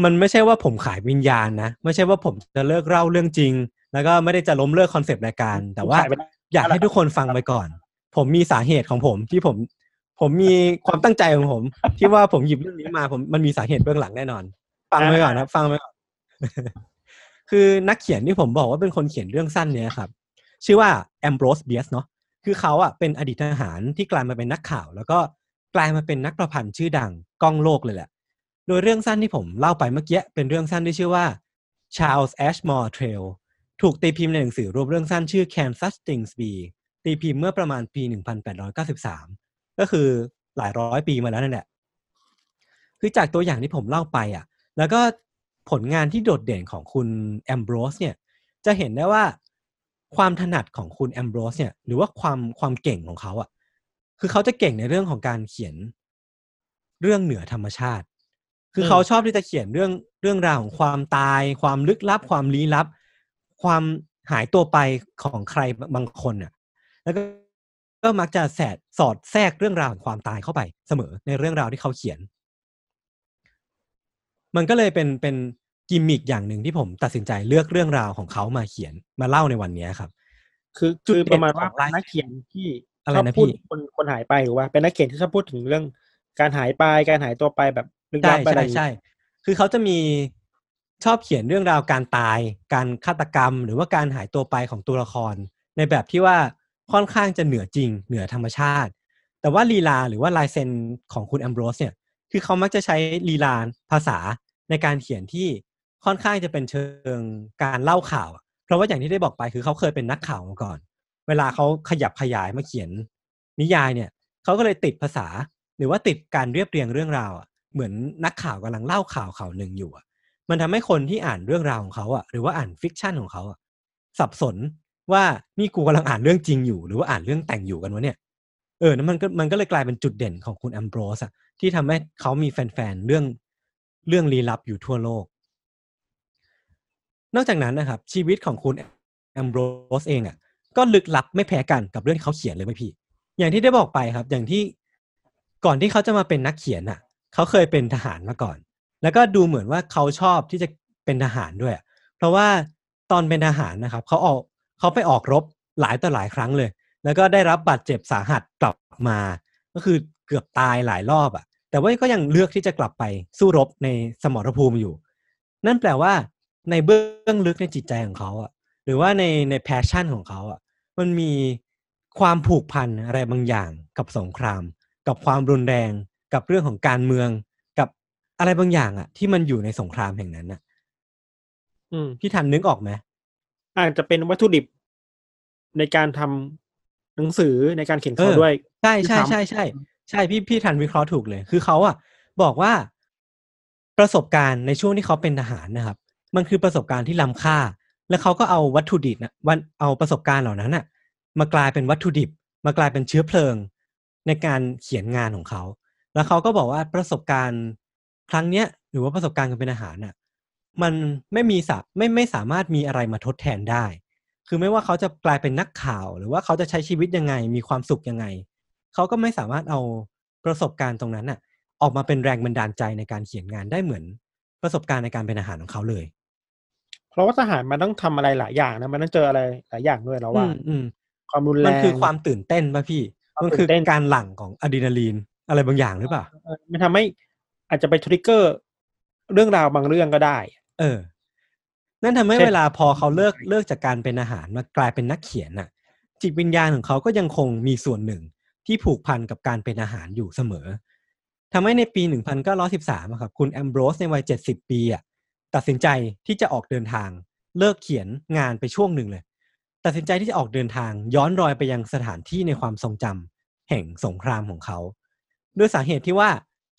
มันไม่ใช่ว่าผมขายวิญญาณนะ ไม่ใช่ว่าผมจะเลิกเล่าเรื่องจริง แล้วก็ไม่ได้จะล้มเลิกคอนเซปต์รายการ แต่ว่าอยากให้ทุกคนฟังไปก่อน ผมมีสาเหตุของผมที่ผม ผมมีความตั้งใจของผม ที่ว่าผมหยิบเรื่องนี้มาผมมันมีสาเหตุเบื้องหลังแน่นอน ฟังไปก่อนนะฟังไปก่อนคือนักเขียนที่ผมบอกว่าเป็นคนเขียนเรื่องสั้นเนี้ยครับ ชื่อว่าแอมโบรสเบียสเนาะคือเขาอะเป็นอดีตทหารที่กลายมาเป็นนักข่าว แล้วก็กลายมาเป็นนักประพันธ์ชื่อดังก้องโลกเลยแหละ โดยเรื่องสั้นที่ผมเล่าไปเมื่อกี้เป็นเรื่องสั้นที่ชื่อว่า Charles Ashmore Trail ถูกตีพิมพ์ในหนังสือรวมเรื่องสั้นชื่อ Kansas Things Be ตีพิมพ์เมื่อประมาณปี 1893 ก็คือหลายร้อยปีมาแล้วนั่นแหละ คือจากตัวอย่างที่ผมเล่าไปอะ แล้วก็ผลงานที่โดดเด่นของคุณแอมโบรสเนี่ย จะเห็นได้ว่า ความถนัดของคุณแอมโบรสเนี่ยหรือว่าความความเก่งของเขาอะคือเขาจะเก่งในเรื่องของการเขียนเรื่องเหนือธรรมชาติ คือเขาชอบที่จะเขียนเรื่องเรื่องราวของความตาย ความลึกลับ ความลี้ลับ ความหายตัวไปของใครบางคนอะ แล้วก็ก็มักจะแสดสอดแทรกเรื่องราวของความตายเข้าไปเสมอในเรื่องราวที่เขาเขียน มันก็เลยเป็นเป็น กิมมิกอย่างหนึ่งที่ผมตัดสินใจเลือกเรื่องราวของเขามาเขียนมาเล่าในวันนี้ครับ คือจุดคือเด่นประมาณว่าของไลฟ์นักเขียนที่อะไรชอบนะพูดพี่คนคนหายไปหรือว่า เป็นนักเขียนที่ชอบพูดถึงเรื่อง การหายไปการหายตัวไปแบบลึกใช่ลับไปอะไรใช่ใช่คือเขาจะมีชอบเขียนเรื่องราวการตาย การฆาตกรรม หรือว่าการหายตัวไปของตัวละคร ในแบบที่ว่าค่อนข้างจะเหนือจริง เหนือธรรมชาติ แต่ว่าลีลาหรือว่าลายเซ็นของคุณแอมโบรสเนี่ย คือเขามักจะใช้ลีลาภาษาในการเขียนที่ ค่อนข้างจะเป็นเชิงการเล่าข่าว เพราะว่าอย่างที่ได้บอกไปคือเขาเคยเป็นนักข่าวมาก่อน เวลาเขาขยับขยายมาเขียน นิยายเนี่ยเขาก็เลยติดภาษา หรือว่าติดการเรียบเรียงเรื่องราวเหมือนนักข่าวกำลังเล่าข่าวข่าวหนึ่งอยู่มันทำให้คนที่อ่านเรื่องราวของเขาอะหรือว่าอ่าน fiction ของเขาอะสับสนว่านี่กูกำลังอ่านเรื่องจริงอยู่ หรือว่าอ่านเรื่องแต่งอยู่กันวะเนี่ยเออนั่นมันก็มันก็เลยกลายเป็นจุดเด่นของคุณแอมโบรสอะที่ทำให้เขามีแฟนๆเรื่องเรื่องลี้ลับอยู่ทั่วโลก นอกจากนั้นนะครับ ชีวิตของคุณแอมโบรสเองอะ ก็ลึกลับไม่แพ้กันกับเรื่องที่เขาเขียนเลยไหมพี่ อย่างที่ได้บอกไปครับ อย่างที่ก่อนที่เขาจะมาเป็นนักเขียนอะ เขาเคยเป็นทหารมาก่อน แล้วก็ดูเหมือนว่าเขาชอบที่จะเป็นทหารด้วย เพราะว่าตอนเป็นทหารนะครับเขาออกเขาไปออกรบหลายต่อหลายครั้งเลย แล้วก็ได้รับบาดเจ็บสาหัสกลับมา ก็คือเกือบตายหลายรอบอะ่ะ แต่ว่าก็ยังเลือกที่จะกลับไปสู้รบในสมรภูมิอยู่ นั่นแปลว่า ในเบื้องลึกในจิตใจของเขาอะ่ะ หรือว่าในในแพชชั่นของเขาอะ่ะ มันมีความผูกพันอะไรบางอย่างกับสงคราม กับความรุนแรง กับเรื่องของการเมือง กับอะไรบางอย่างอะ่ะ ที่มันอยู่ในสงครามแห่งนั้นน่ะ อืมพี่ทันนึกออกไหมอาจจะเป็นวัตถุดิบในการทำหนังสือในการเขียนเขาเออด้วยใช่ใช่ที่ทำใช่ใช่ใช่พี่พี่ทันวิเคราะห์ถูกเลย คือเขาอะบอกว่าประสบการณ์ในช่วงที่เขาเป็นทหารนะครับ มันคือประสบการณ์ที่ล้ำค่า แล้วเขาก็เอาวัตถุดิบนะวันเอาประสบการณ์เหล่านั้นอะมากลายเป็นวัตถุดิบ มากลายเป็นเชื้อเพลิง ในการเขียนงานของเขา แล้วเขาก็บอกว่าประสบการณ์ครั้งเนี้ยหรือว่าประสบการณ์การเป็นทหารน่ะมันไม่มีสาไม่ไม่สามารถมีอะไรมาทดแทนได้ คือไม่ว่าเขาจะกลายเป็นนักข่าว หรือว่าเขาจะใช้ชีวิตยังไง มีความสุขยังไง เขาก็ไม่สามารถเอาประสบการณ์ตรงนั้นน่ะ ออกมาเป็นแรงบันดาลใจในการเขียนงานได้เหมือนประสบการณ์ในการเป็นอาหารของเขาเลย เพราะว่าทหารมันต้องทำอะไรหลายอย่างนะมันต้องเจออะไรหลายอย่างด้วยแล้วว่าอืมอืมความรุนแรงมันคือความตื่นเต้นป่ะพี่ความมันคือตื่นเต้นการหลั่งของอะดรีนาลีนอะไรบางอย่างหรือเปล่าเออมันทำให้อาจจะไปทริกเกอร์เรื่องราวบางเรื่องก็ได้ เออ นั่นทำให้เช่นเวลาพอเขาเลิกเลิกจากการเป็นอาหารมากลายเป็นนักเขียนน่ะ จิตวิญญาณของเขาก็ยังคงมีส่วนหนึ่งที่ผูกพันกับการเป็นอาหารอยู่เสมอทำให้ในปี 1913อะครับ คุณแอมโบรสในวัย 70 ปีอะ ตัดสินใจที่จะออกเดินทาง เลิกเขียนงานไปช่วงหนึ่งเลย ตัดสินใจที่จะออกเดินทาง ย้อนรอยไปยังสถานที่ในความทรงจำแห่งสงครามของเขา ด้วยสาเหตุที่ว่า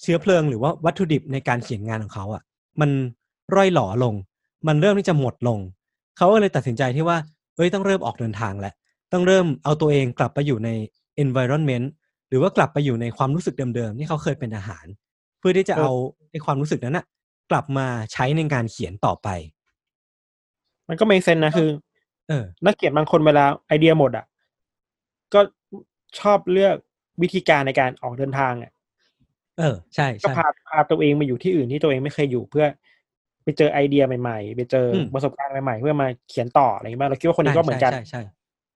เชื้อเพลิงหรือว่าวัตถุดิบในการเขียนงานของเขาอะ มันร่อยหล่อลง มันเริ่มที่จะหมดลง เขาก็เลยตัดสินใจที่ว่าเอ้ยต้องเริ่มออกเดินทางแล้วต้องเริ่มเอาตัวเองกลับไปอยู่ใน environment หรือว่ากลับไปอยู่ในความรู้สึกเดิมๆที่เขาเคยเป็นอาหาร เพื่อที่จะเออเอาไอ้ความรู้สึกนั้นน่ะ กลับมาใช้ในการเขียนต่อไป มันก็ไม่เซนนะคือ เออ นักเขียนบางคนเวลาไอเดียหมดอะ ก็ชอบเลือกวิธีการในการออกเดินทางอะ เออ ใช่ก็ใช่พาพาตัวเองมาอยู่ที่อื่นที่ตัวเองไม่เคยอยู่เพื่อ ไปเจอไอเดียใหม่ๆ ไปเจออมประสบการณ์ใหม่ๆ เพื่อมาเขียนต่ออะไรอย่างเงี้ยเราคิดว่าคนนี้ก็เหมือนกันใช่ใช่ใช่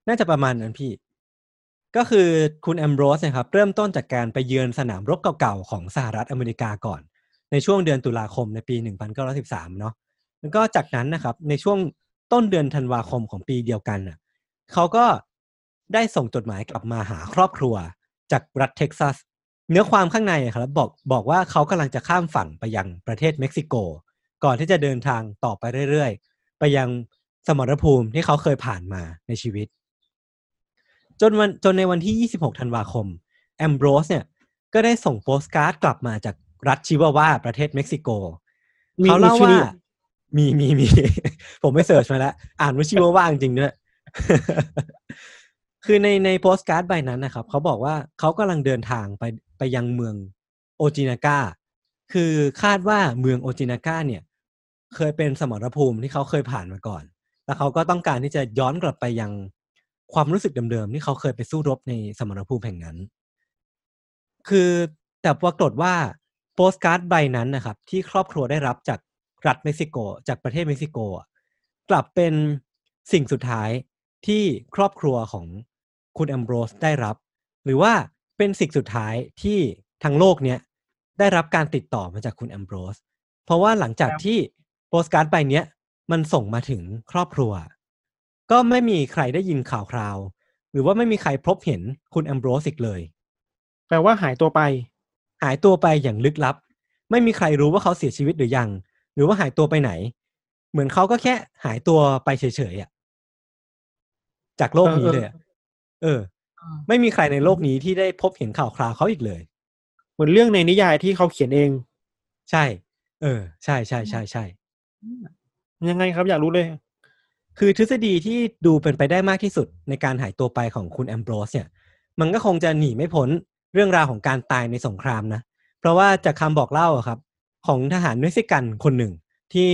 น่าจะประมาณนั้นพี่ ก็คือคุณแอมโบรสนะครับ เริ่มต้นจากการไปเยือนสนามรบเก่าๆของสหรัฐอเมริกาก่อน ในช่วงเดือนตุลาคมในปี 1913 เนาะแล้วก็จากนั้นนะครับในช่วงต้นเดือนธันวาคมของปีเดียวกันน่ะเขาก็ได้ส่งจดหมายกลับมาหาครอบครัวจากรัฐเท็กซัส เนื้อความข้างในครับบอกบอกว่าเขากำลังจะข้ามฝั่งไปยังประเทศเม็กซิโก ก่อนที่จะเดินทางต่อไปเรื่อยๆ ไปยังสมรภูมิที่เขาเคยผ่านมาในชีวิต จนวันจนในวันที่ 26 ธันวาคมแอมโบรสเนี่ยก็ได้ส่งโปสการ์ดกลับมาจาก รัฐชิวาวาประเทศเม็กซิโกมีเขาเล่ามีชื่อว่านี้เหรอมีมีมี ผมไป search มาแล้ว อ่านว่าชิวาวาจริงๆด้วย คือในในโปสการ์ดใบนั้นนะครับ เขาบอกว่าเขากำลังเดินทางไปไปยังเมืองโอจินากาคือคาดว่าเมืองโอจินากาเนี่ย เคยเป็นสมรภูมิที่เขาเคยผ่านมาก่อน แล้วเขาก็ต้องการที่จะย้อนกลับไปยังความรู้สึกเดิมๆที่เขาเคยไปสู้รบในสมรภูมิแห่งนั้น คือแต่ปรากฏว่า โปสการ์ดใบนั้นนะครับ ที่ครอบครัวได้รับจากรัฐเม็กซิโก จากประเทศเม็กซิโก กลับเป็นสิ่งสุดท้ายที่ครอบครัวของคุณแอมโบรสได้รับ หรือว่าเป็นสิ่งสุดท้ายที่ทั้งโลกเนี้ยได้รับการติดต่อมาจากคุณแอมโบรส เพราะว่าหลังจากที่โปสการ์ดใบเนี้ยมันส่งมาถึงครอบครัว ก็ไม่มีใครได้ยินข่าวคราว หรือว่าไม่มีใครพบเห็นคุณแอมโบรสอีกเลย แปลว่าหายตัวไป หายตัวไปอย่างลึกลับ ไม่มีใครรู้ว่าเขาเสียชีวิตหรือยัง หรือว่าหายตัวไปไหน เหมือนเขาก็แค่หายตัวไปเฉยๆอะจากโลกนี้เลยอะเออ ไม่มีใครในโลกนี้ที่ได้พบเห็นข่าวคราวเขาอีกเลย เหมือนเรื่องในนิยายที่เขาเขียนเอง ใช่ เออ ใช่ใช่ใช่ใช่ยังไงครับอยากรู้เลย คือทฤษฎีที่ดูเป็นไปได้มากที่สุดในการหายตัวไปของคุณแอมโบรสเนี่ย มันก็คงจะหนีไม่พ้น เรื่องราวของการตายในสงครามนะ เพราะว่าจากคำบอกเล่าอะครับ ของทหารเม็กซิกันคนหนึ่ง ที่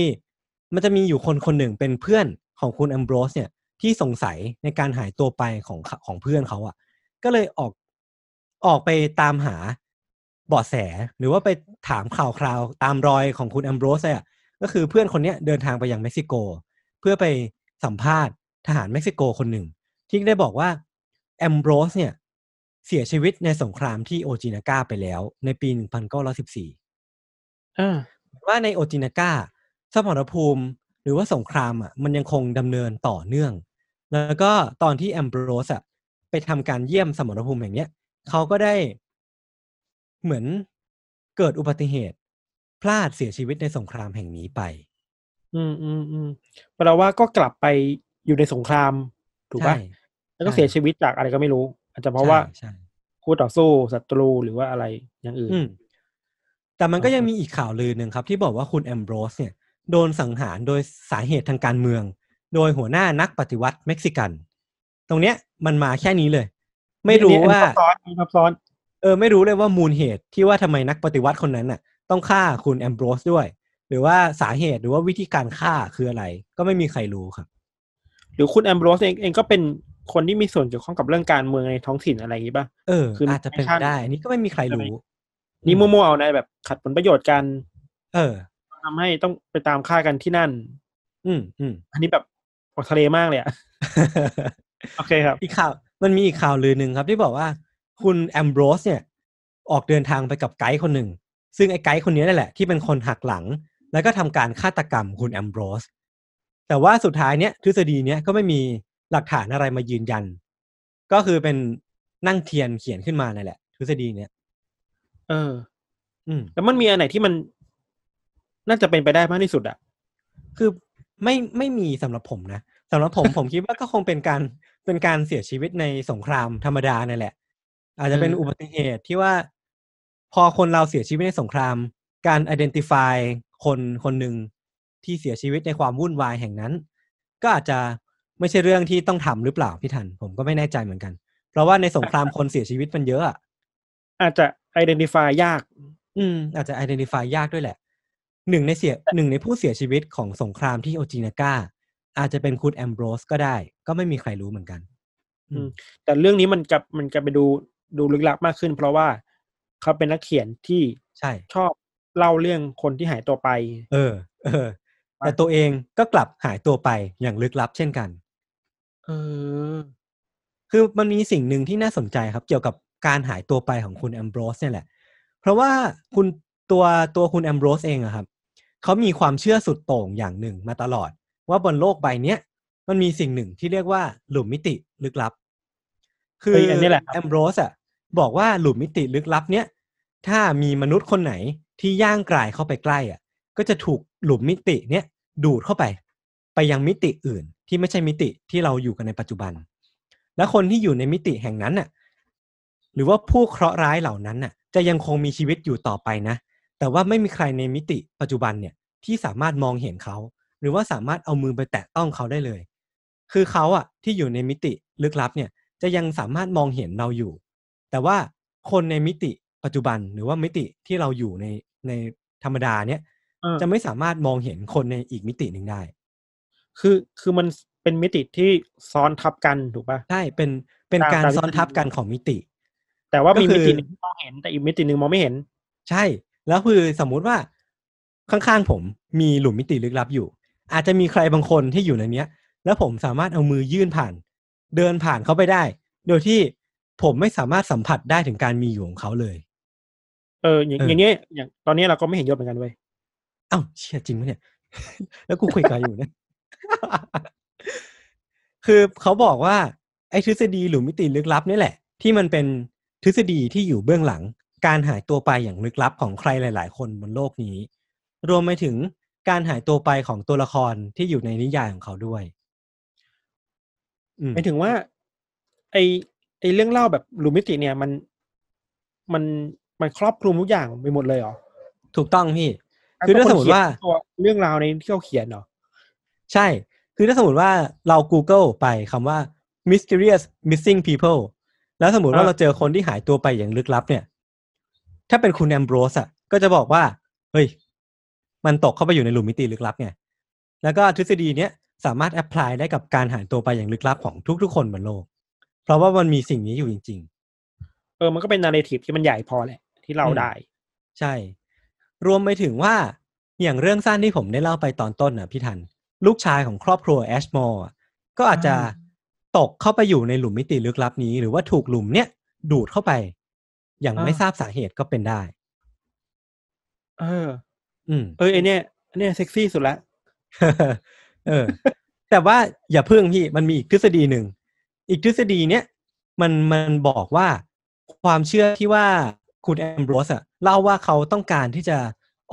มันจะมีอยู่คนคนหนึ่งเป็นเพื่อนของคุณแอมโบรสเนี่ยที่สงสัยในการหายตัวไปของของเพื่อนเขาอะ่ะก็เลยออกออกไปตามหาเบาะแสหรือว่าไปถามข่าวคราวตามรอยของคุณแอมโบรสอะก็คือเพื่อนคนนี้เดินทางไปยังเม็กซิโก เพื่อไปสัมภาษณ์ทหารเม็กซิโกคนหนึ่ง ที่ได้บอกว่าแอมโบรสเนี่ย เสียชีวิตในสงครามที่โอจินากาไปแล้ว ในปี 1914อ่าว่าในโอจินากาสมรภูมิหรือว่าสงครามอะมันยังคงดำเนินต่อเนื่อง แล้วก็ตอนที่แอมโบรสอะไปทำการเยี่ยมสมรภูมิแห่งเนี้ยเขาก็ได้เหมือนเกิดอุบัติเหตุ พลาดเสียชีวิตในสงครามแห่งนี้ไป อืมอืมอืมแปลว่าก็กลับไปอยู่ในสงคราม ถูกปะใช่แล้วก็ใช่เสียชีวิตจากอะไรก็ไม่รู้ อาจจะเพราะว่าใช่ใช่คู่ต่อสู้ศัตรูหรือว่าอะไรอย่างอื่นอืมแต่มันก็อ่ายัยังมีอีกข่าวลือหนึ่งครับ ที่บอกว่าคุณแอมโบรสเนี่ย โดนสังหารโดยสาเหตุทางการเมือง โดยหัวหน้านักปฏิวัติเม็กซิกัน ตรงเนี้ยมันมาแค่นี้เลย ไม่รู้ว่าอันนี้ซับซ้อนอันนี้ซับซ้อน เออ ไม่รู้เลยว่ามูลเหตุที่ว่าทำไมนักปฏิวัติคนนั้นน่ะ ต้องฆ่าคุณแอมโบรสด้วย หรือว่าสาเหตุหรือว่าวิธีการฆ่าคืออะไร ก็ไม่มีใครรู้ครับ หรือคุณแอมโบรสเองเองก็เป็น คนที่มีส่วนเกี่ยวข้องกับเรื่องการเมืองในท้องถิ่นอะไรอย่างนี้ป่ะเออคืออาจจะเป็นไป nation ได้อันนี้ก็ไม่มีใครรู้ นี่มั่วๆเอานะแบบขัดผลประโยชน์กัน เออทำให้ต้องไปตามฆ่ากันที่นั่น อืมอืมอันนี้แบบออกทะเลมากเลยอะโอเคครับ อีกข่าว มันมีอีกข่าวลือหนึ่งครับ ที่บอกว่าคุณแอมโบรสเนี่ย ออกเดินทางไปกับไกด์คนหนึ่ง ซึ่งไอ้ไกด์คนนี้นั่นแหละที่เป็นคนหักหลัง แล้วก็ทำการฆาตกรรมคุณแอมโบรสแต่ว่าสุดท้ายเนี้ยทฤษฎีเนี้ยก็ไม่มี หลักฐานอะไรมายืนยัน ก็คือเป็นนั่งเทียนเขียนขึ้นมานั่นแหละ ทฤษฎีเนี้ยเออ อืมแล้วมันมีอันไหนที่มัน น่าจะเป็นไปได้มากที่สุดอะคือไม่ไม่มีสำหรับผมนะสำหรับผมผมคิดว่าก็คงเป็นการเป็นการเสียชีวิตในสงครามธรรมดาเนี่ยแหละ อาจจะเป็นอุบัติเหตุที่ว่า พอคนเราเสียชีวิตในสงคราม การ identify คนคนหนึ่งที่เสียชีวิตในความวุ่นวายแห่งนั้น ก็อาจจะ ไม่ใช่เรื่องที่ต้องทำหรือเปล่าพี่ทัน ผมก็ไม่แน่ใจเหมือนกัน เพราะว่าในสงครามคนเสียชีวิตมันเยอะอะอาจจะ identify ยาก อืม อาจจะ identify ยากด้วยแหละหนึ่งในเสียหนึ่งในผู้เสียชีวิตของสงครามที่โอจินากาอาจจะเป็นคุณแอมโบรสก็ได้ ก็ไม่มีใครรู้เหมือนกัน อืม แต่เรื่องนี้มันกับมันจะไปดูดูลึกลับมากขึ้น เพราะว่าเขาเป็นนักเขียนที่ใช่ชอบเล่าเรื่องคนที่หายตัวไป เออ เออ แต่ตัวเองก็กลับหายตัวไปอย่างลึกลับเช่นกัน เออ คือมันมีสิ่งหนึ่งที่น่าสนใจครับ เกี่ยวกับการหายตัวไปของคุณแอมโบรสเนี่ยแหละ เพราะว่าคุณตัวตัวคุณแอมโบรสเองอะครับเขามีความเชื่อสุดโต่งอย่างหนึ่งมาตลอด ว่าบนโลกใบเนี้ยมันมีสิ่งหนึ่งที่เรียกว่าหลุมมิติลึกลับ คือเฮ้ยอันนี้แหละครับแอมโบรสอะบอกว่าหลุมมิติลึกลับเนี้ยถ้ามีมนุษย์คนไหนที่ย่างกลายเข้าไปใกล้อะก็จะถูกหลุมมิติเนี้ยดูดเข้าไป ไปยังมิติอื่น ที่ไม่ใช่มิติที่เราอยู่กันในปัจจุบัน และคนที่อยู่ในมิติแห่งนั้นน่ะหรือว่าผู้เคราะห์ร้ายเหล่านั้นน่ะ จะยังคงมีชีวิตอยู่ต่อไปนะ แต่ว่าไม่มีใครในมิติปัจจุบันเนี่ยที่สามารถมองเห็นเขา หรือว่าสามารถเอามือไปแตะต้องเขาได้เลย คือเขาอะที่อยู่ในมิติลึกลับเนี่ยจะยังสามารถมองเห็นเราอยู่ แต่ว่าคนในมิติปัจจุบันหรือว่ามิติที่เราอยู่ในในธรรมดาเนี่ยเออจะไม่สามารถมองเห็นคนในอีกมิติหนึ่งได้ คือคือมันเป็นมิติที่ซ้อนทับกันถูกป่ะใช่เป็นเป็นตามการตามซ้อนทับกันของมิติ แต่ว่ามีก็คือมิติหนึ่งที่มองเห็นแต่อีกมิติหนึ่งมองไม่เห็น ใช่ แล้วคือสมมุติว่าข้างๆผมมีหลุมมิติลึกลับอยู่ อาจจะมีใครบางคนที่อยู่ในเนี้ย แล้วผมสามารถเอามือยื่นผ่าน เดินผ่านเขาไปได้ โดยที่ผมไม่สามารถสัมผัสได้ถึงการมีอยู่ของเขาเลย เออ อย่างเออออย่างเงี้ยอย่างตอนนี้เราก็ไม่เห็นยศเหมือนกันเว้ยอ้าวเชี่ยจริงไหมเนี่ย แล้วกูคุยกับใครอยู่เนี่ย คือเขาบอกว่าไอ้ทฤษฎีหลุมมิติลึกลับนี่แหละ ที่มันเป็นทฤษฎีที่อยู่เบื้องหลัง การหายตัวไปอย่างลึกลับของใครหลาย ๆ คนบนโลกนี้ รวมไปถึงการหายตัวไปของตัวละครที่อยู่ในนิยายของเขาด้วยอืมหมายถึงว่า ไอไอเรื่องเล่าแบบรูมิติเนี่ยมันมันมันครอบคลุมทุกอย่างไปหมดเลยเหรอ ถูกต้องพี่ คือถ้าสมมติว่าตัวเรื่องราวในที่เขาเขียนเหรอ ใช่ คือถ้าสมมติว่าเรา Google ไปคำว่า mysterious missing people แล้วสมมติว่าอ่าเราเจอคนที่หายตัวไปอย่างลึกลับเนี่ย ถ้าเป็นคุณแอมโบรสอะ ก็จะบอกว่า เฮ้ย มันตกเข้าไปอยู่ในหลุมมิติลึกลับไง แล้วก็ทฤษฎีเนี้ยสามารถ apply ได้กับการหายตัวไปอย่างลึกลับของทุกๆคนบนโลก เพราะว่ามันมีสิ่งนี้อยู่จริงเออ มันก็เป็น narrative ที่มันใหญ่พอแหละ ที่เล่าอืมได้ ใช่ รวมไปถึงว่าอย่างเรื่องสั้นที่ผมได้เล่าไปตอนต้นน่ะพี่ธัญ ลูกชายของครอบครัวแอชมอร์ก็อาจจะอ่าตกเข้าไปอยู่ในหลุมมิติลึกลับนี้ หรือว่าถูกหลุมเนี้ยดูดเข้าไป อย่างไม่ทราบสาเหตุก็เป็นได้ เออ อืม เออไอเนี้ยอันเนี้ยเซ็กซี่สุดละเออ แต่ว่าอย่าเพิ่งพี่มันมีอีกทฤษฎีหนึ่ง อีกทฤษฎีเนี้ยมันมันบอกว่าความเชื่อที่ว่าคุณแอมโบรสอะเล่าว่าเขาต้องการที่จะ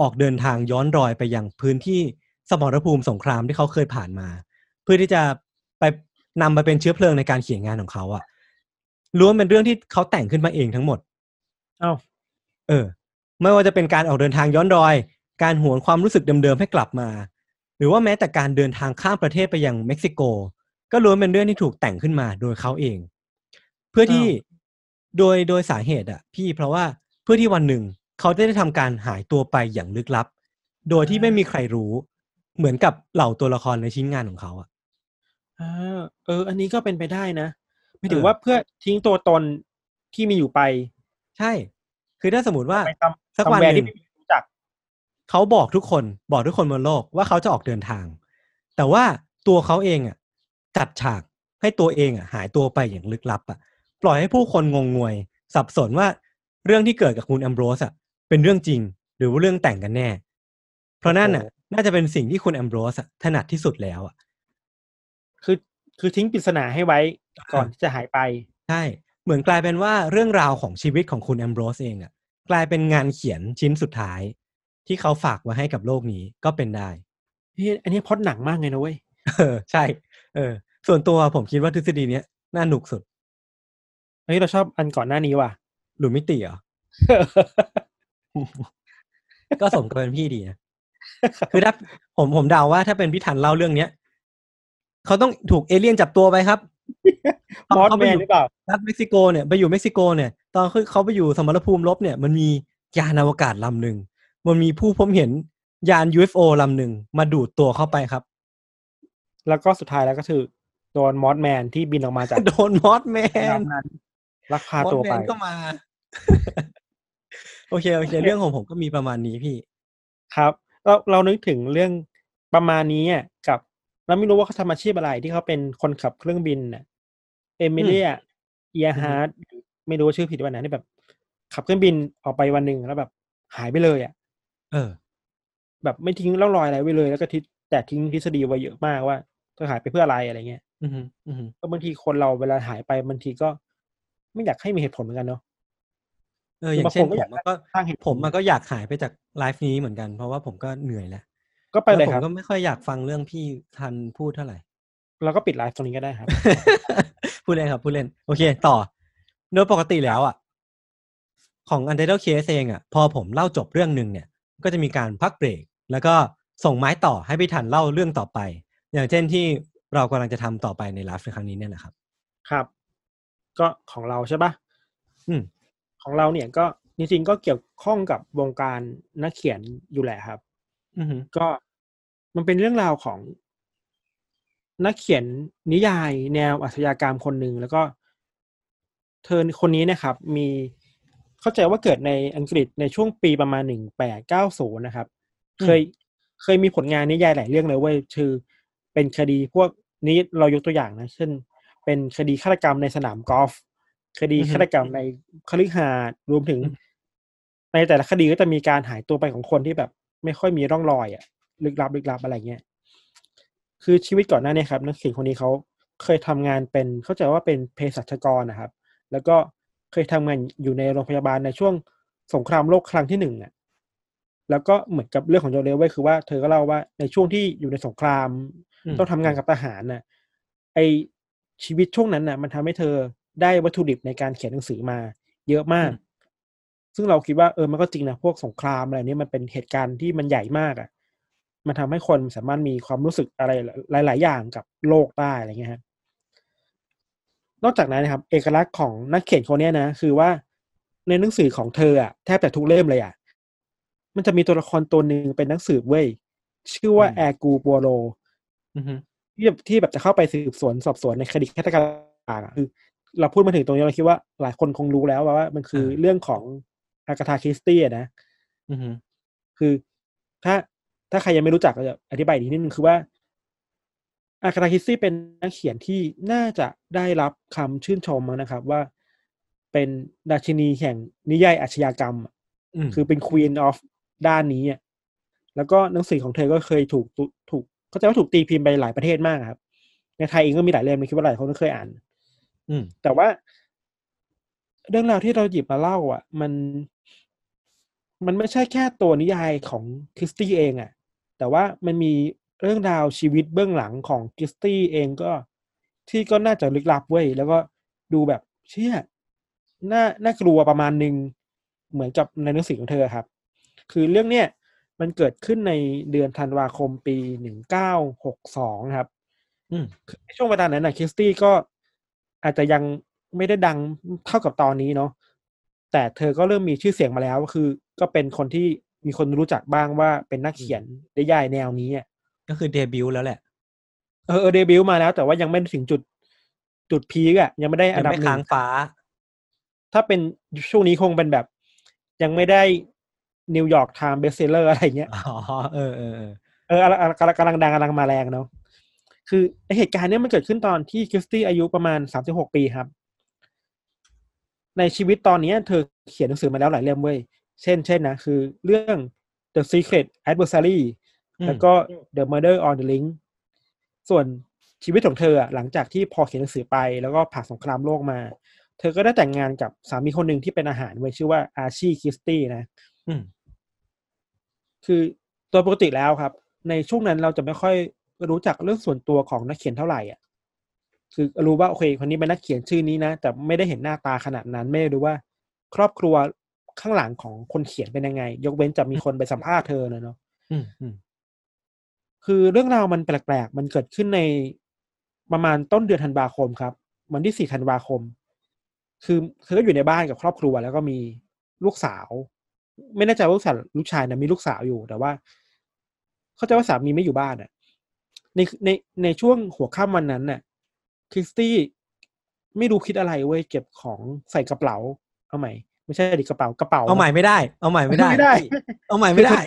ออกเดินทางย้อนรอยไปยังพื้นที่ สมรภูมิสงครามที่เขาเคยผ่านมา เพื่อที่จะไปนำมาเป็นเชื้อเพลิงในการเขียนงานของเขาอะล้วนเป็นเรื่องที่เขาแต่งขึ้นมาเองทั้งหมด เอ้า เออ ไม่ว่าจะเป็นการออกเดินทางย้อนรอย การหวนความรู้สึกเดิมๆให้กลับมา หรือว่าแม้แต่การเดินทางข้ามประเทศไปยังเม็กซิโก ก็ล้วนเป็นเรื่องที่ถูกแต่งขึ้นมาโดยเขาเอง เพื่อที่อ้าวโดยโดยสาเหตุอะพี่เพราะว่าเพื่อที่วันหนึ่งเขาจะได้ทำการหายตัวไปอย่างลึกลับ โดยที่ไม่มีใครรู้ เหมือนกับเหล่าตัวละครในชิ้นงานของเขาอะอ่าเออ อันนี้ก็เป็นไปได้นะไม่ถึงเออว่าเพื่อทิ้งตัวตนที่มีอยู่ไป ใช่ คือถ้าสมมติว่าไปทำสักวันทำแวร์หนึ่ที่งไม่มีรู้จักเขาบอกทุกคนบอกทุกคนบนโลกว่าเขาจะออกเดินทาง แต่ว่าตัวเขาเองอะจัดฉากให้ตัวเองอะหายตัวไปอย่างลึกลับอะปล่อยให้ผู้คนงงงวย สับสนว่าเรื่องที่เกิดกับคุณแอมโบรสอะเป็นเรื่องจริง หรือว่าเรื่องแต่งกันแน่ เพราะนั่นอะ น่าจะเป็นสิ่งที่คุณแอมโบรสอะถนัดที่สุดแล้วอะคือคือทิ้งปริศนาให้ไว้ก่อนที่จะหายไป ใช่ เหมือนกลายเป็นว่าเรื่องราวของชีวิตของคุณแอมโบรสเองอะ กลายเป็นงานเขียนชิ้นสุดท้าย ที่เขาฝากไว้ให้กับโลกนี้ก็เป็นได้เฮ้ยอันนี้พล็อดหนังมากเลยนะเว้ยเออใช่ เออ ส่วนตัวผมคิดว่าทฤษฎีเนี้ยน่าหนุกสุดเฮ้ยเราชอบอันก่อนหน้านี้ว่ะหรือมิติเหรอก็สมกับเป็นพี่ดีนะ คือถ้าผมผมเดาว่าถ้าเป็นพี่ธัญเล่าเรื่องเนี้ยเขาต้องถูกเอเลี่ยนจับตัวไปครับ Mothman เขาแมไปนอยู่หรือเปล่ารัฐเม็กซิโกเนี่ยไปอยู่เม็กซิโกเนี่ย ตอนเขาเขาไปอยู่สมรภูมิรบเนี่ย มันมียานอวกาศลำหนึ่งมันมีผู้พบเห็นยาน UFO ลำหนึ่งมาดูดตัวเข้าไปครับ แล้วก็สุดท้ายแล้วก็คือโดนมอสแมนที่บินออกมาจากโดนมอสแมนลำนั้นลักพามอสตัวแมไปนก็มา โอเคโอเค เรื่องของผมก็มีประมาณนี้พี่ ครับ เราเรานึกถึงเรื่องประมาณนี้อะกับเราไม่รู้ว่าเขาทำอาชีพอะไรที่เขาเป็นคนขับเครื่องบินน่ะเอมิเลียเอียฮาร์ดไม่รู้ว่าชื่อผิดวันไหนที่แบบ ขับเครื่องบินออกไปวันหนึ่งแล้วแบบหายไปเลยอะ เออ แบบไม่ทิ้งร่องรอยอะไรไว้เลย แล้วก็ทิศแต่ทิ้งทฤษฎีไว้เยอะมากว่าเธอหายไปเพื่ออะไรอะไรเงี้ยอือหืออือหือก็บางทีคนเราเวลาหายไปบางทีก็ ไม่อยากให้มีเหตุผลเหมือนกันเนาะ เอออย่างเช่นบางคนก็อยากผมก็สร้างเหตุผลผมมันก็อยากหายไปจากไลฟ์นี้เหมือนกัน เพราะว่าผมก็เหนื่อยแล้วก็ไปเลยแวผครัมบก็ไม่ค่อยอยากฟังเรื่องพี่ทันพูดเท่าไหร่เราก็ปิดไลฟ์ตรงนี้ก็ได้ครับ พูดเล่นครับพูดเล่น โอเค ต่อ โดยปกติแล้วอะ ของ Untitled Case เองอะ พอผมเล่าจบเรื่องหนึ่งเนี่ย ก็จะมีการพักเบรก แล้วก็ส่งไม้ต่อให้พี่ทันเล่าเรื่องต่อไป อย่างเช่นที่เรากำลังจะทำต่อไปในไลฟ์ในครั้งนี้เนี่ยนะครับ ครับ ก็ของเราใช่ปะอืม ของเราเนี่ยก็จริงๆก็เกี่ยวข้องกับวงการนักเขียนอยู่แหละครับอือหือก็มันเป็นเรื่องราวของ นักเขียนนิยาย แนวอาชญากรรมคนหนึ่งแล้วก็ เธอคนนี้นะครับ มีเข้าใจว่าเกิดในอังกฤษในช่วงปีประมาณหนึ่งแปดเก้าศูนย์นะครับ เคยเคยมีผลงานนิยายหลายเรื่องเลยเว้ยคือเป็นคดีพวกนี้เรายกตัวอย่างนะ เช่น เป็นคดีฆาตกรรมในสนามกอล์ฟ คดีฆาตกรรมในคฤหาสน์รวมถึง ในแต่ละคดีก็จะมีการหายตัวไปของคนที่แบบ ไม่ค่อยมีร่องรอยอะลึกลับลึกลับอะไรเงี้ยคือชีวิตก่อนหน้านี้ครับ นักเขียนคนนี้เขาเคยทำงานเป็นเข้าใจว่าเป็นเภสัชกรนะครับ แล้วก็เคยทำงานอยู่ในโรงพยาบาลในช่วงสงครามโลกครั้งที่หนึ่งอะแล้วก็เหมือนกับเรื่องของโจเลเว้ยคือว่าเธอก็เล่าว่าในช่วงที่อยู่ในสงครามอืมต้องทำงานกับทหารน่ะไอชีวิตช่วงนั้นน่ะ มันทำให้เธอ ได้วัตถุดิบในการเขียนหนังสือมา เยอะมาก ซึ่งเราคิดว่าเออมันก็จริงนะพวกสงครามอะไรเนี้มันเป็นเหตุการณ์ที่มันใหญ่มากอะ มันทำให้คนสามารถมีความรู้สึกอะไรหลาย ๆ อย่างกับโลกได้อะไรเงี้ยครับนอกจากนั้นนะครับ เอกลักษณ์ของนักเขียนคนเนี้ยนะคือว่าในหนังสือของเธออะแทบแต่ทุกเล่มเลยอะมันจะมีตัวละครตัวหนึ่งเป็นนักสืบเว้ยชื่อว่าอืมแอร์กูบัวโลอือหือที่แบบที่แบบจะเข้าไปสืบสวนสอบสวนในคดีฆาตกรรมต่างๆอะคือ เราพูดมาถึงตรงนี้เราคิดว่าหลายคนคงรู้แล้วว่ามันคือเรื่องของอากาธาคริสตี้อะนะอือฮึคือถ้าถ้าใครยังไม่รู้จักก็จะอธิบายอีกนิดนึงคือว่าอากาธาคริสตี้เป็นนักเขียนที่น่าจะได้รับคำชื่นชมมั้งนะครับ ว่าเป็นราชินีแห่งนิยายอาชญากรรมอะอืมคือเป็น Queen of ด้านนี้อะแล้วก็หนังสือของเธอก็เคยถูกถูกถูกเข้าใจว่าถูกตีพิมพ์ไปหลายประเทศมากครับ ในไทยเองก็มีหลายเล่มเลยคิดว่าหลายคนก็เคยอ่านอืม แต่ว่า เรื่องราวที่เราหยิบมาเล่า อะ มัน มันไม่ใช่แค่ตัวนิยายของคริสตี้เองอะ แต่ว่ามันมีเรื่องราวชีวิตเบื้องหลังของคริสตี้เองก็ที่ก็น่าจะลึกลับเว้ยแล้วก็ดูแบบเชี่ยน่าน่ากลัวประมาณหนึ่งเหมือนกับในหนังสือของเธอครับ คือเรื่องเนี้ยมันเกิดขึ้นในเดือนธันวาคมปีหนึ่งเก้าหกสองครับ อืมคือในช่วงเวลานั้นนะคริสตี้ก็ อาจจะยังไม่ได้ดังเท่ากับตอนนี้เนาะแต่เธอก็เริ่มมีชื่อเสียงมาแล้วคือ ก็เป็นคนที่มีคนรู้จักบ้างว่าเป็นนักเขียนนิยายแนวนี้อะก็คือเดบิวต์แล้วแหละเออเออเดบิวต์มาแล้ว แต่ว่ายังไม่ถึงจุดจุดพีกอะยังไม่ได้อัยันงดับไม่หนึ่ค้างงฟ้า ถ้าเป็นช่วงนี้คงเป็นแบบ ยังไม่ได้นิวยอร์กไทม์ bestseller อะไรเงี้ยอ๋อเออเออเออเออกำลังกำลังกำลังดังกำลังมาแรงเนาะ คือไอ้เหตุการณ์เนี้ยมันเกิดขึ้นตอนที่คริสตี้อายุประมาณสามสิบหกปีครับ ในชีวิตตอนเนี้ยเธอเขียนหนังสือมาแล้วหลายเล่มเว้ย เช่น เช่นนะ คือเรื่อง The Secret Adversary อืมแล้วก็ The Murder on the Links ส่วนชีวิตของเธออะหลังจากที่พอเขียนหนังสือไปแล้วก็ผ่านสงครามโลกมา เธอก็ได้แต่งงานกับสามีคนหนึ่งที่เป็นอาหารเว้ยชื่อว่าอาชีคริสตี้นะอืมคือโดยปกติแล้วครับ ในช่วงนั้นเราจะไม่ค่อย รู้จักเรื่องส่วนตัวของนักเขียนเท่าไหร่อะคือรู้ว่าโอเคคนนี้เป็นนักเขียนชื่อนี้นะ แต่ไม่ได้เห็นหน้าตาขนาดนั้น ไม่ได้รู้ว่า ครอบครัวข้างหลังของคนเขียนเป็นยังไง ยกเว้นจะมีคนไปสัมภาษณ์เธอนะเนาะอืมอืมคือเรื่องราวมันแปลกๆ มันเกิดขึ้นในประมาณต้นเดือนธันวาคมครับ วันที่สี่ธันวาคม คือเธอก็อยู่ในบ้านกับครอบครัว แล้วก็มีลูกสาว ไม่แน่ใจว่าลูกสาวลูกชายนะมีลูกสาวอยู่แต่ว่า เข้าใจว่าสามีไม่อยู่บ้านอะ ในในในช่วงหัวค่ำวันนั้นน่ะคริสตี้ไม่รู้คิดอะไรเว้ยเก็บของใส่กระเป๋า เอาใหม่ ไม่ใช่ดิกระเป๋ากระเป๋าเอาใหม่ไม่ได้ เอาใหม่ไม่ได้ไม่ได้ เอาใหม่ไม่ได้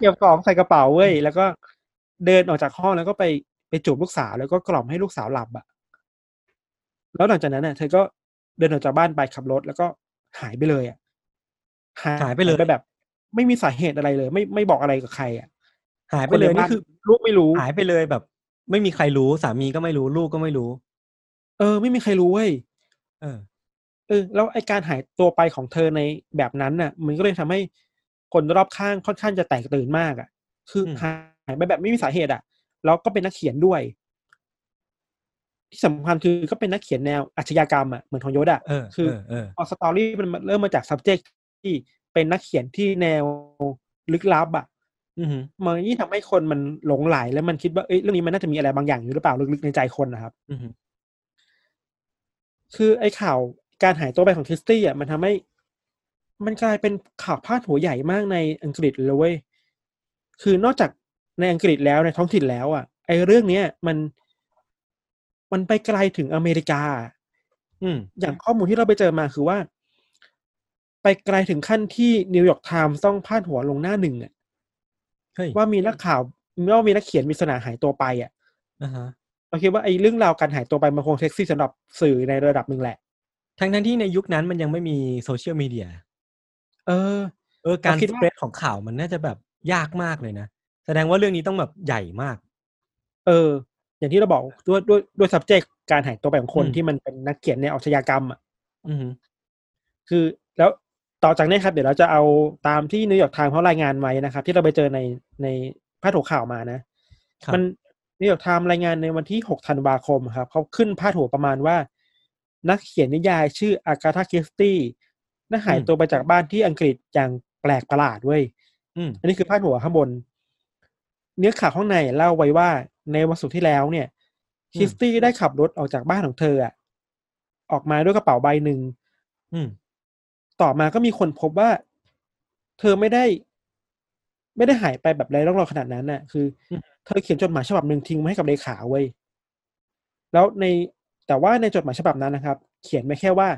เก็บของใส่กระเป๋าเว้ยแล้วก็เดินออกจากห้องแล้วก็ไปไปจูบลูกสาวแล้วก็กล่อมให้ลูกสาวหลับอะแล้วหลังจากนั้นน่ะเธอก็เดินออกจากบ้านไปขับรถแล้วก็หายไปเลยอะหายไปเลยไปแบบ ไม่มีสาเหตุอะไรเลย ไม่ไม่บอกอะไรกับใครอะ หายไปเลยนในนี่บ้าคือลูกไม่รู้หายไปเลยแบบ ไม่มีใครรู้สามีก็ไม่รู้ ลูกก็ไม่รู้ เออ ไม่มีใครรู้เว้ยเออเออแล้วไอการหายตัวไปของเธอในแบบนั้นน่ะ มันก็เลยทำให้คนรอบข้างค่อนข้างจะแตกตื่นมากอะ คืออมหายไปแบบไม่มีสาเหตุอะแล้วก็เป็นนักเขียนด้วย ที่สำคัญคือก็เป็นนักเขียนแนวอาชญากรรมอะเหมือนทองยศอะเออคือเออเออพอสตอรี่มันเริ่มมาจาก subject ที่เป็นนักเขียนที่แนวลึกลับอะอือหือ มันยิ่งทำให้คนมันหลงไหลแล้วมันคิดว่าเอ้ยเรื่องนี้มันน่าจะมีอะไรบางอย่างอยู่หรือเปล่าลึกๆในใจคนนะครับอือหือคือไอ้ข่าวการหายตัวไปของคริสตี้อะมันทำให้ มันกลายเป็นข่าวพาดหัวใหญ่มากในอังกฤษเลยเว้ยคือนอกจากในอังกฤษแล้วในท้องถิ่นแล้ว อะ ไอ้เรื่องเนี้ยมัน มันไปไกลถึงอเมริกา อืมอย่างข้อมูลที่เราไปเจอมาคือว่า ไปไกลถึงขั้นที่นิวยอร์กไทม์ต้องพาดหัวลงหน้าหนึ่งอะเฮ้ย ว่ามีนักข่าวว่ามีนักเขียนปริศนาหายตัวไปอะอ่าฮะเราคิดว่าไอ้เรื่องราวการหายตัวไปมันคงเซ็กซี่สำหรับสื่อในระดับหนึ่งแหละ ทั้งทั้งที่ในยุคนั้นมันยังไม่มีโซเชียลมีเดีย เออ เออ การเราคิดว่า spread ของข่าวมันน่าจะแบบยากมากเลยนะ แสดงว่าเรื่องนี้ต้องแบบใหญ่มาก เออ อย่างที่เราบอกด้วยด้วยด้วย subject การหายตัวไปของคนอืมที่มันเป็นนักเขียนแนวอาชญากรรมอะอือหือคือแล้ว ต่อจากนี้ครับเดี๋ยวเราจะเอาตามที่นิวยอร์กไทม์เขารายงานไว้นะครับ ที่เราไปเจอในในพาดหัวข่าวมานะครับมันนิวยอร์กไทม์รายงานในวันที่ 6 ธันวาคมครับเขาขึ้นพาดหัวประมาณว่า นักเขียนนิยายชื่ออากาธาคริสตี้ได้หายตัวไปจากบ้านที่อังกฤษอย่างแปลกประหลาดเว้ยอืมอันนี้คือพาดหัวข้างบน เนื้อข่าวข้างในเล่าไว้ว่าในวันศุกร์ที่แล้วเนี่ยอืมคริสตี้ได้ขับรถออกจากบ้านของเธออะออกมาด้วยกระเป๋าใบหนึ่งอืม ต่อมาก็มีคนพบว่า เธอไม่ได้ ไม่ได้หายไปแบบไร้ร่องรอยขนาดนั้นน่ะ คืออมเธอเขียนจดหมายฉบับหนึ่งทิ้งไว้ให้กับเลขาเว้ยแล้วในแต่ว่าในจดหมายฉบับนั้นนะครับ เขียนไว้แค่ว่า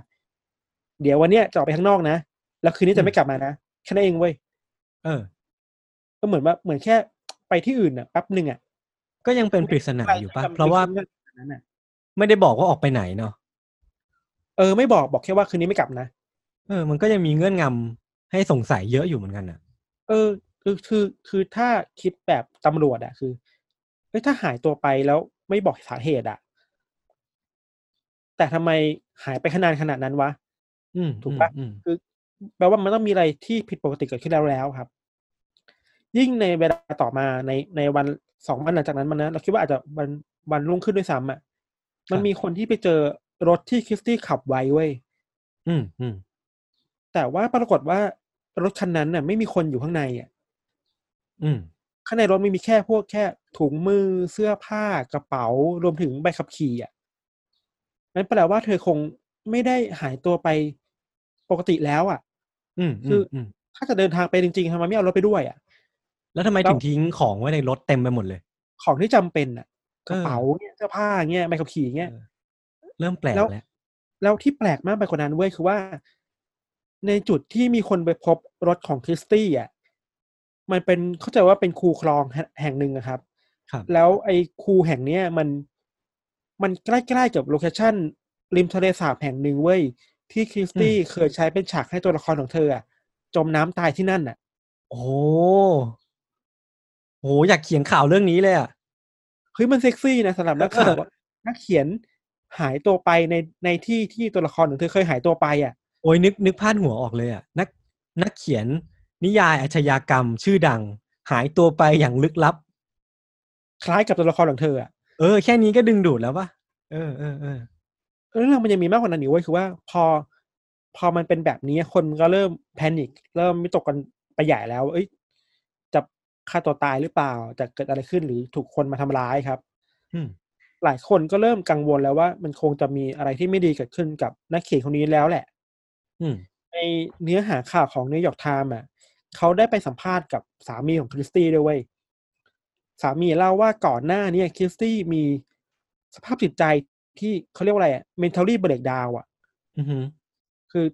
เดี๋ยววันเนี้ยจะออกไปข้างนอกนะแล้วคืนนี้อืจะมไม่กลับมานะแค่นั้นเองเว้ยเออ ก็เหมือนว่าเหมือนแค่ไปที่อื่นอะแป๊บหนึ่งอะก็ยังเป็นปริศนาอยู่ปะไม่ได้เพราะว่าไม่ได้นั้นน่ะไม่ได้บอกว่าออกไปไหนเนาะเออไม่บอกบอกแค่ว่าคืนนี้ไม่กลับนะ เออ มันก็ยังมีเงื่อนงำให้สงสัยเยอะอยู่เหมือนกันอะ เออ คือคือคือถ้าคิดแบบตำรวจอะคือเอ้ยถ้าหายตัวไปแล้วไม่บอกสาเหตุอะแต่ทำไมหายไปขนาดขนาดนั้นวะอืมถูกปะอืมคือแปลว่ามันต้องมีอะไรที่ผิดปกติเกิดขึ้นแล้วแล้วครับ ยิ่งในเวลาต่อมาในในวันสองวันหลังจากนั้นมันนะเราคิดว่าอาจจะวันวันรุ่งขึ้นด้วยซ้ำอะมันมีคนที่ไปเจอรถที่คริสตี้ขับไว้เว้ยอืมอืม แต่ว่าปรากฏว่ารถคันนั้นน่ะ ไม่มีคนอยู่ข้างในอะอืมข้างในรถไม่มีแค่พวกแค่ ถุงมือเสื้อผ้ากระเป๋ารวมถึงใบขับขี่อะนั่นแปลว่าเธอคงไม่ได้หายตัวไปปกติแล้ว อะ อืมคืออืมถ้าจะเดินทางไปจริงๆทำไมไม่เอารถไปด้วยอะ แล้วทำไมแล้วถึงทิ้งของไว้ในรถเต็มไปหมดเลย ของที่จำเป็นอะกเออระเป๋าเนี่ยเสื้อผ้าเงี้ยใบขับขี่เงี้ยเออเริ่มแปลกแล้วแล้วแล้วที่แปลกมากไปกว่านั้นเว้ยคือว่า ในจุดที่มีคนไปพบรถของคริสตี้อะมันเป็นเข้าใจว่าเป็นคูคลองแห่แห่งหนึ่งอะครับ ครับ แล้วไอ้คูแห่งเนี้ยมันมันใกล้ๆกับโลเคชั่นริมทะเลสาบแห่งหนึ่งเว้ยที่คริสตี้เคยใช้เป็นฉากให้ตัวละครของเธออะจมน้ำตายที่นั่นน่ะ โอ้โหโหอยากเขียนข่าวเรื่องนี้เลยอะเฮ้ยมันเซ็กซี่นะสำหรับนักข่าวเอออะนักเขียนหายตัวไปในในที่ที่ตัวละครของเธอเคยหายตัวไปอะ โอ้ยนึกนึกพาดหัวออกเลยอะนักนักเขียนนิยายอาชญากรรมชื่อดัง หายตัวไปอย่างลึกลับ คล้ายกับตัวละครของเธออะเออแค่นี้ก็ดึงดูดแล้วปะเออเออเออเรื่องมันยังมีมากกว่านั้นอีกเว้ยคือว่า พอ พอมันเป็นแบบนี้คนมันก็เริ่ม panic เริ่มวิตกกันไปใหญ่แล้ว เอ้ยจะฆ่าตัวตายหรือเปล่า จะเกิดอะไรขึ้นหรือถูกคนมาทำร้ายครับอืมหลายคนก็เริ่มกังวลแล้วว่า มันคงจะมีอะไรที่ไม่ดีเกิดขึ้นกับนักเขียนคนนี้แล้วแหละอืม ในเนื้อหาข่าวของนิวยอร์กไทม์อะเขาได้ไปสัมภาษณ์กับสามีของคริสตี้ด้วยเว้ยสามีเล่าว่าก่อนหน้าเนี้คริสตี้มีสภาพจิตใจที่เขาเรียกว่าอะไรอะ mentally breakdown อะอือหือคือ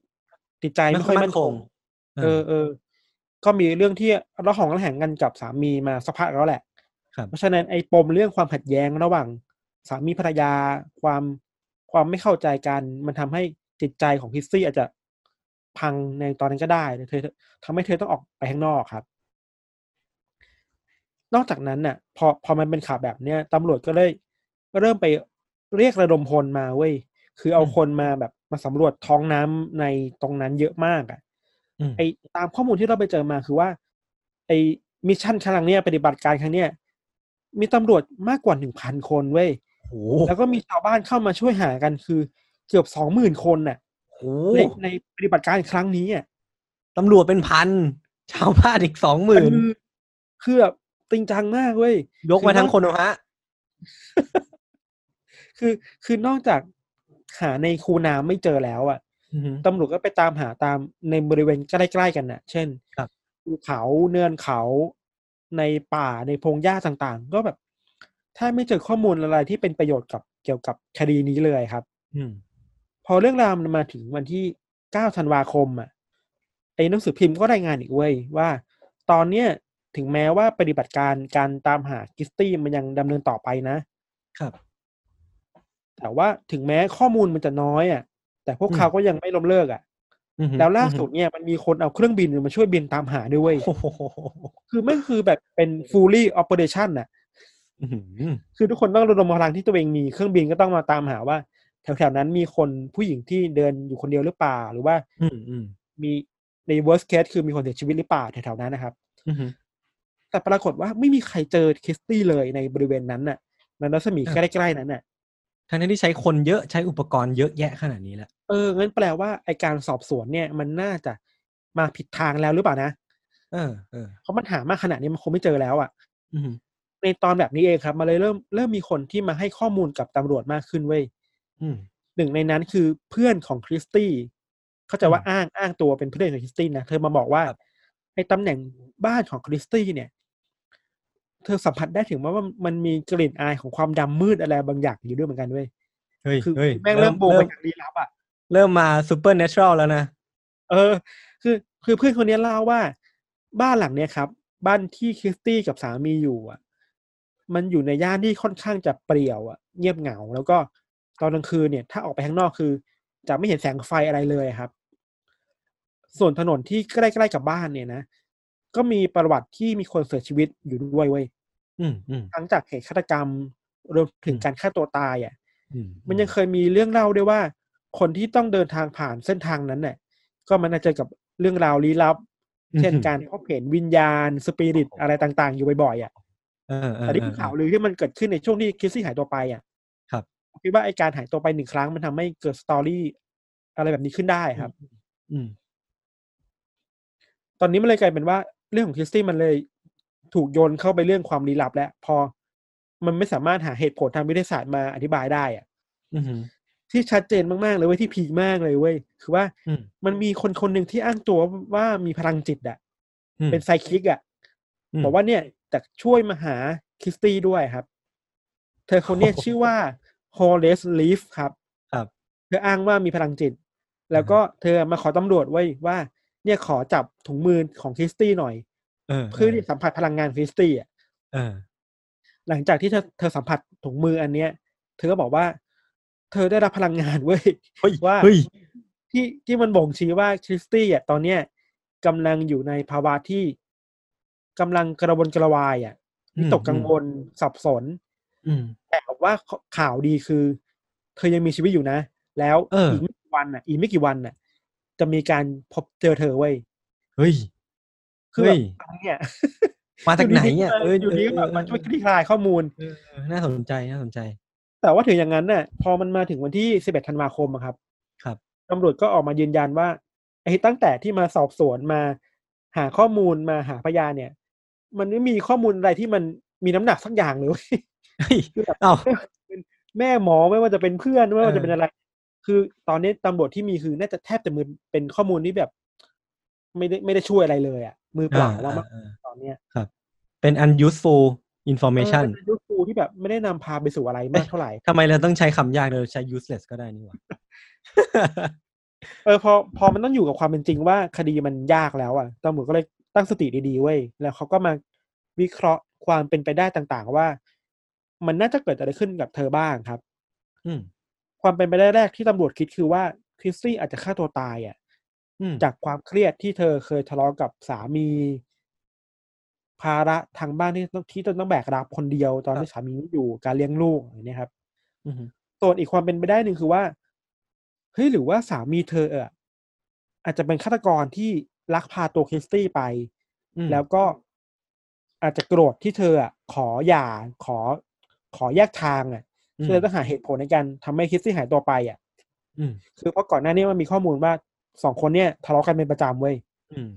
จิตใจไม่ค่อยมั่นคง เออเออ ก็มีเรื่องที่ระหองระแหงกันกับสามีมาสักพักแล้วแหละครับเพราะฉะนั้นไอ้ปมเรื่องความขัดแย้งระหว่าง สามีภรรยาความความไม่เข้าใจกัน มันทำให้จิตใจของคริสตี้อาจจะ พังในตอนนั้นก็ได้เธอทำให้เธอต้องออกไปข้างนอกครับ นอกจากนั้นน่ะ พอพอมันเป็นข่าวแบบเนี้ยตำรวจก็เลยเริ่มไปเรียกระดมพลมาเว้ยคือเอาอืมคนมาแบบมาสำรวจท้องน้ำในตรงนั้นเยอะมากอะอืมไอตามข้อมูลที่เราไปเจอมาคือว่า ไอมิชชั่นครั้งเนี้ยปฏิบัติการครั้งเนี้ยมีตำรวจมากกว่าหนึ่งพันคนเว้ยโหแล้วก็มีชาวบ้านเข้ามาช่วยหากันคือเกือบสองหมื่นคนน่ะโห ในในปฏิบัติการครั้งนี้อะตำรวจเป็นพัน ชาวบ้านอีกสองหมื่นคือคือแบบจริงจังมากเว้ย ยกมาทั้งคนนะฮะ คือคือนอกจากหาในคูน้ำไม่เจอแล้วอะอือหือตำรวจก็ไปตามหาตามในบริเวณใกล้ๆกันน่ะ เช่นครับภูเขาเนินเขาในป่าในพงหญ้าต่างๆ ก็แบบ ถ้าไม่เจอข้อมูลอะไรที่เป็นประโยชน์กับเกี่ยวกับคดีนี้เลยครับ อืมพ อเรื่องราวมันมาถึงวันที่9ธันวาคมอะไอ้หนังสือพิมพ์ก็รายงานอีกเว้ยว่า ตอนเนี้ยถึงแม้ว่าปฏิบัติการการตามหากิสตี้มันยังดำเนินต่อไปนะครับ แต่ว่าถึงแม้ข้อมูลมันจะน้อยอะ แต่พวกอืมเขาก็ยังไม่ล้มเลิกอะอือหือแล้วล่าสุดเนี่ยมันมีคนเอาเครื่องบินมาช่วยบินตามหาด้วยเว้ยโอ้โหคือไม่งคือแบบเป็น fully operation น่ะอื้อหือคือทุกคนต้องระดมพลังที่ตัวเองมีเครื่องบินก็ต้องมาตามหาว่า แถวๆนั้นมีคนผู้หญิงที่เดินอยู่คนเดียวหรือเปล่า หรือว่า อืมอืมมีใน worst case คือมีคนเสียชีวิตหรือเปล่าแถวๆนั้นนะครับอือหือแต่ปรากฏว่าไม่มีใครเจอคริสตี้เลยในบริเวณนั้นน่ะในรัศมีอะใกล้ๆนั้นน่ะทั้งที่ใช้คนเยอะใช้อุปกรณ์เยอะแยะขนาดนี้แหละเอองั้นแปลว่าไอการสอบสวนเนี่ย มันน่าจะมาผิดทางแล้วหรือเปล่านะเออเออเพราะมันหามากขนาดนี้มันคงไม่เจอแล้วอะอือหือในตอนแบบนี้เองครับมันเลยเริ่มเริ่มมีคนที่มาให้ข้อมูลกับตำรวจมากขึ้นเว้ยอืม หนึ่งในนั้นคือเพื่อนของคริสตี้เข้าใจว่าอืมอ้างอ้างตัวเป็นเพื่อนของคริสตี้นะเธอมาบอกว่าครับไอ้ตำแหน่งบ้านของคริสตี้เนี่ย เธอสัมผัสได้ถึงว่ามันมีกลิ่นอายของความดำมืดอะไรบางอย่างอยู่ด้วยเหมือนกันเว้ยเฮ้ยคือเฮ้ยแม่งเริ่มโบงไปทางลี้ลับอะเริ่มมาซูเปอร์เนเชอรัลแล้วนะเออ คือคือเพื่อนคนนี้เล่าว่าบ้านหลังเนี้ยครับ บ้านที่คริสตี้กับสามีอยู่อะ มันอยู่ในย่านที่ค่อนข้างจะเปรี่ยวอะ เงียบเหงาแล้วก็ ตอนกลางคืนเนี่ยถ้าออกไปข้างนอกคือ จะไม่เห็นแสงไฟอะไรเลยครับ ส่วนถนนที่ใกล้ๆกับบ้านเนี่ยนะก็มีประวัติที่มีคนเสียชีวิตอยู่ด้วยเว้ยอืมอืมทั้งจากเหตุฆาตกรรมรวมถึงการฆ่าตัวตายอะอืมมันยังเคยมีเรื่องเล่าด้วยว่า คนที่ต้องเดินทางผ่านเส้นทางนั้นเนี่ยก็มันจะเจอกับเรื่องราวลี้ลับ เช่นการพบเห็นวิญญาณสปิริตอะไรต่าง ๆ อยู่บ่อยๆอะเออเออแต่ที่เป็นข่าวลือที่มันเกิดขึ้นในช่วงที่คิสซี่หายตัวไปอะ ครับคิดว่าไอการหายตัวไปหนึ่งครั้งมันทำให้เกิดสตอรี่อะไรแบบนี้ขึ้นได้ครับ อืม ตอนนี้มันเลยกลายเป็นว่าเรื่องของคิสตี้มันเลยถูกโยนเข้าไปเรื่องความลี้ลับ แล้วพอมันไม่สามารถหาเหตุผลทางวิทยาศาสตร์มาอธิบายได้อะอืมที่ชัดเจนมาก ๆ เลยเว้ยที่พีคมากเลยเว้ยคือว่าอืมมันมีคนคนหนึ่งที่อ้างตัวว่ามีพลังจิตอะอืมเป็นไซคิกอะมบอกว่าเนี่ยจะช่วยมาหาคริสตี้ด้วยครับ เธอคนเนี้ยโอ้โหชื่อว่า ฮอลเลสลีฟครับ ครับ เธออ้างว่ามีพลังจิต แล้วก็เธอมาขอตำรวจไว้ยว่า เนี่ยขอจับถุงมือของคริสตี้หน่อยเออเพื่อที่สัมผัสพลังงานคริสตี้อะเออหลังจากที่เธอเธอสัมผัสถุงมืออันเนี้ย เธอก็บอกว่า เธอได้รับพลังงานเว้ยเฮ้ยว่าเฮ้ยที่ที่มันบ่งชี้ว่าคริสตี้อะตอนเนี้ยกำลังอยู่ในภาวะที่กำลังกระวนกระวายอะอืมวิตกกังวลสับสนอืม แต่ว่าข่าวดีคือ เธอยังมีชีวิตอยู่นะ แล้วเอออีกไม่กี่วันอะ อีกไม่กี่วันอะ จะมีการพบเจอเธอเว้ยเฮ้ยคือแบบเฮ้ยอะไรเนี่ยมาจากไหนอะเอออยู่ดีก็แบบมาช่วยคลี่คลายข้อมูลเออเออน่าสนใจน่าสนใจ แต่ว่าถึงอย่างนั้นน่ะ พอมันมาถึงวันที่ 11 ธันวาคมอะครับ ครับตำรวจก็ออกมายืนยันว่าไอ้ตั้งแต่ที่มาสอบสวนมา หาข้อมูลมาหาพยานเนี่ย มันไม่มีข้อมูลอะไรที่มันมีน้ำหนักสักอย่างเลยเว้ยเฮ้ย คือแบบเอ้าเป็นแม่หมอไม่ว่าจะเป็นเพื่อนไม่ว่าเออจะเป็นอะไร คือตอนนี้ตำรวจที่มีคือน่าจะแทบจะมือเป็นข้อมูลที่แบบ ไม่ได้ไม่ได้ช่วยอะไรเลยอะ มือเปล่าอ่ว่าอ่อ่ตอนเนี้ยเป็น unuseful information เออเป็นยุคฟูที่แบบไม่ได้นำพาไปสู่อะไรมากเท่าไหร่ทำไมเราต้องใช้คำยากเราใช้ useless ก็ได้นี่หว่าเออพอพอมันต้องอยู่กับความเป็นจริงว่าคดีมันยากแล้วอะตำรวจก็เลยตั้งสติดีๆเว้ยแล้วเขาก็มาวิเคราะห์ความเป็นไปได้ต่าง ๆ ว่า มันน่าจะเกิดอะไรขึ้นกับเธอบ้างครับ อืมความเป็นไปได้แรกที่ตำรวจคิดคือว่าคริสซี่อาจจะฆ่าตัวตายอะอืมจากความเครียดที่เธอเคยทะเลาะกับสามี ภาระทางบ้านที่ต้องที่ต้องแบกรับคนเดียว ตอนที่สามีไม่อยู่การเลี้ยงลูกอย่างนี้ยครับอืมส่วนอีกความเป็นไปได้หนึ่งคือว่าเฮ้ยหรือว่าสามีเธอเอออาจจะเป็นฆาตกรที่ลักพาตัวคริสตี้ไปอืมแล้วก็อาจจะโกรธที่เธออะขอหย่าขอ ขอแยกทางอะอืมก็เลยต้องหาเหตุผลในการทำให้คริสตี้หายตัวไปอะอืมคือเพราะก่อนหน้านี้มันมีข้อมูลว่าสองคนเนี่ยทะเลาะกันเป็นประจำเว้ยอืม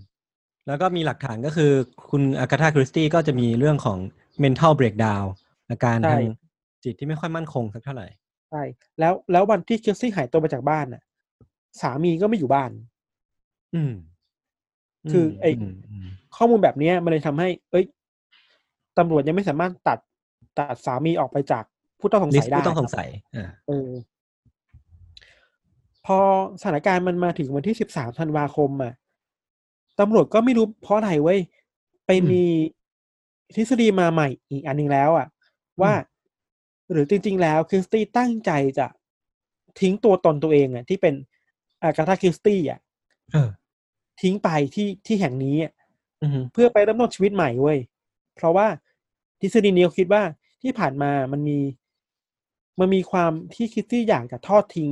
แล้วก็มีหลักฐานก็คือคุณอากาธาคริสตี้ก็จะมีเรื่องของ mental breakdown อาการใช่ทางจิตที่ไม่ค่อยมั่นคงสักเท่าไหร่ใช่แล้วแล้ววันที่คริสตี้หายตัวไปจากบ้านน่ะ สามีก็ไม่อยู่บ้าน อืม คือไอ้มมข้อมูลแบบเนี้ยมันเลยทำให้ เอ้ยตำรวจยังไม่สามารถตัด ตัดสามีออกไปจากผู้ต้องสงลิสัสยต์ได้ผู้ต้องสงสัยอ่าเออพอสถานการณ์มันมาถึงวันที่สิบสามธันวาคมอะตำรวจก็ไม่รู้เพราะอะไรเว้ยไปมีทฤษฎีมาใหม่อีกอันหนึ่งแล้ว อะ ว่า หรือจริง ๆ แล้วคริสตี้ตั้งใจจะทิ้งตัวตนตัวเองอะ ที่เป็นอากาธาคริสตี้อะเออทิ้งไปที่ที่แห่งนี้อะอืมเพื่อไปเริ่มต้นชีวิตใหม่เว้ยเพราะว่าทฤษฎีนี้เขาคิดว่า ที่ผ่านมามันมี มันมีความที่คิดที่อยากจะทอดทิ้ง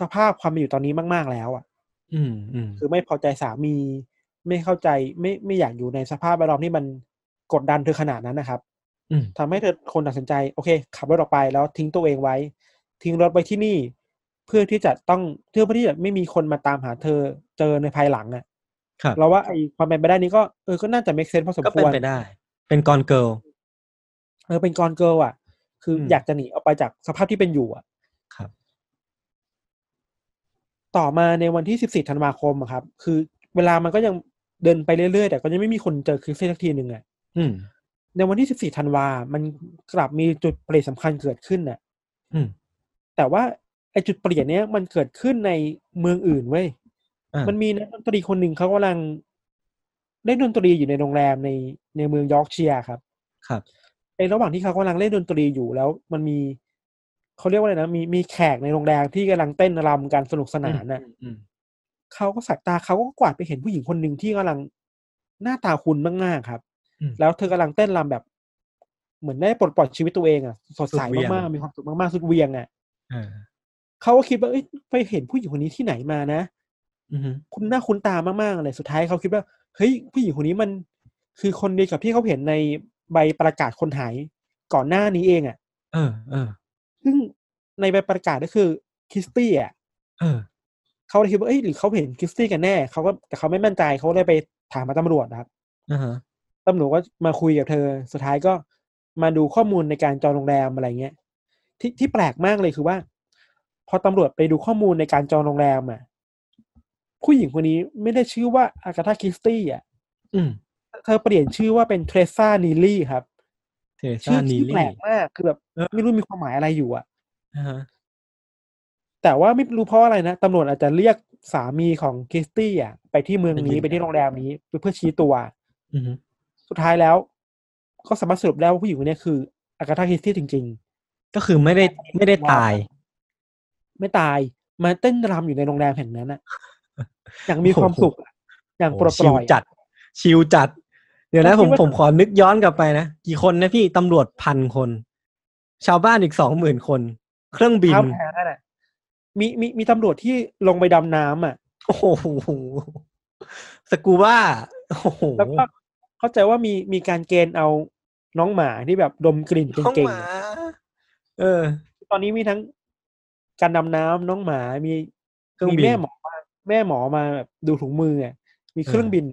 สภาพความเป็นอยู่ตอนนี้มาก ๆ แล้ว อะ อืมอืมคือไม่พอใจสามี ไม่เข้าใจไม่ไม่อยากอยู่ในสภาพแวดล้อมที่มันกดดันเธอขนาดนั้นนะครับอืมทำให้เธอคนตัดสินใจ โอเค ขับรถออกไปแล้วทิ้งตัวเองไว้ ทิ้งรถไว้ที่นี่ เพื่อที่จะต้องเพื่อที่จะไม่มีคนมาตามหาเธอเจอในภายหลังอะครับเราว่าไอ้ความเป็นไปได้นี้ก็เออก็น่าจะ make sense พอสมก็คเป็นวรไปได้ เป็นกอนเกิล เออเป็นกอนเกิลอะ คืออมอยากจะหนีออกไปจากสภาพที่เป็นอยู่อะครับ ต่อมาในวันที่14ธันวาคมอะครับ คือเวลามันก็ยังเดินไปเรื่อยๆแต่ก็ยังไม่มีคนเจอคริสเตียนสักทีหนึ่งอะอืมในวันที่14ธันวา มันกลับมีจุดเปลี่ยนสำคัญเกิดขึ้นน่ะอืมแต่ว่าไอ้จุดเปลี่ยนเนี้ยมันเกิดขึ้นในเมืองอื่นเว้ยอ่ามันมีนักดนตรีคนหนึ่งเขากำลังเล่นดนตรีอยู่ในโรงแรมในในเมืองยอร์กเชียร์ครับ ครับ ในระหว่างที่เขากำลังเล่นดนตรีอยู่แล้วมันมีเขาเรียกว่าอะไรนะมีมีแขกในโรงแรมที่กำลังเต้นรำกันสนุกสนานน่ะอืมเขาก็สายตาเขาก็กวาดไปเห็นผู้หญิงคนหนึ่งที่กำลังหน้าตาคุณมากๆครับอืมแล้วเธอกำลังเต้นรำแบบ เหมือนได้ปลดปล่อยชีวิตตัวเองอะสดใสสุดเหวี่ยงมากๆมีความสุขมากๆสุดเหวียงอะอ่าเขาก็คิดว่าเอ้ยไปเห็นผู้หญิงคนนี้ที่ไหนมานะอืมคุณหน้าคุณตามากๆเลยสุดท้ายเขาคิดว่าเฮ้ยผู้หญิงคนนี้มัน คือคนเดียวกับที่เขาเห็นใน ใบประกาศคนหายก่อนหน้านี้เองอะ เออเออซึ่งในใบประกาศก็คือคริสตี้อะเออเขาเลยคิดว่าเอ้ยหรือเขาเห็นคริสตี้กันแน่เขาก็แต่เขาไม่มั่นใจเขาเลยไปถามมาตำรวจนะครับอ่าฮะตำรวจก็มาคุยกับเธอ สุดท้ายก็มาดูข้อมูลในการจองโรงแรมอะไรเงี้ย ที่ที่แปลกมากเลยคือว่า พอตำรวจไปดูข้อมูลในการจองโรงแรมอะผู้หญิงคนนี้ไม่ได้ชื่อว่าอากาธาคริสตี้อะ อืม เธอเปลี่ยนชื่อว่าเป็นเทรซ่านีลี่ครับเทรชื่ซ่าอนีที่แปลกมากคือแบบไม่รู้มีความหมายอะไรอยู่อะแต่ว่าไม่รู้เพราะอะไรนะตำรวจอาจจะเรียกสามีของคริสตี้อะไปที่เมืองนี้ไปที่โรงแรมนี้เพื่อชี้ตัวสุดท้ายแล้ว ก็สามารถสรุปได้ว่าผู้หญิงคนนี้คืออากาธาคริสตี้จริง ๆ ก็คือไม่ได้ไม่ได้ตาย ไม่ตายมาเต้นรำอยู่ในโรงแรมแห่งนั้นอะอย่างมีความสุขอย่างปลดปล่อยจัด ชิลจัด เดี๋ยวนะผมผคิมดว่าผมขอนึกย้อนกลับไปนะ กี่คนนะพี่ตำรวจพันคน ชาวบ้านอีกสองหมื่นคน เครื่องบินเท้าแพ้นั่นแหละมีมีมีตำรวจที่ลงไปดำน้ำอะ โอ้โหสกูบ้าโอ้โหแล้วก็เข้าใจว่ามีมีการเกณฑ์เอาน้องหมาที่แบบดมกลิ่นน้องเก่งหมาเออๆตอนนี้มีทั้งการดำน้ำน้องหมามีเครื่องมีบินแม่หมอมาแม่หมอมาแบบดูถุงมืออะมีเครื่องเออบิน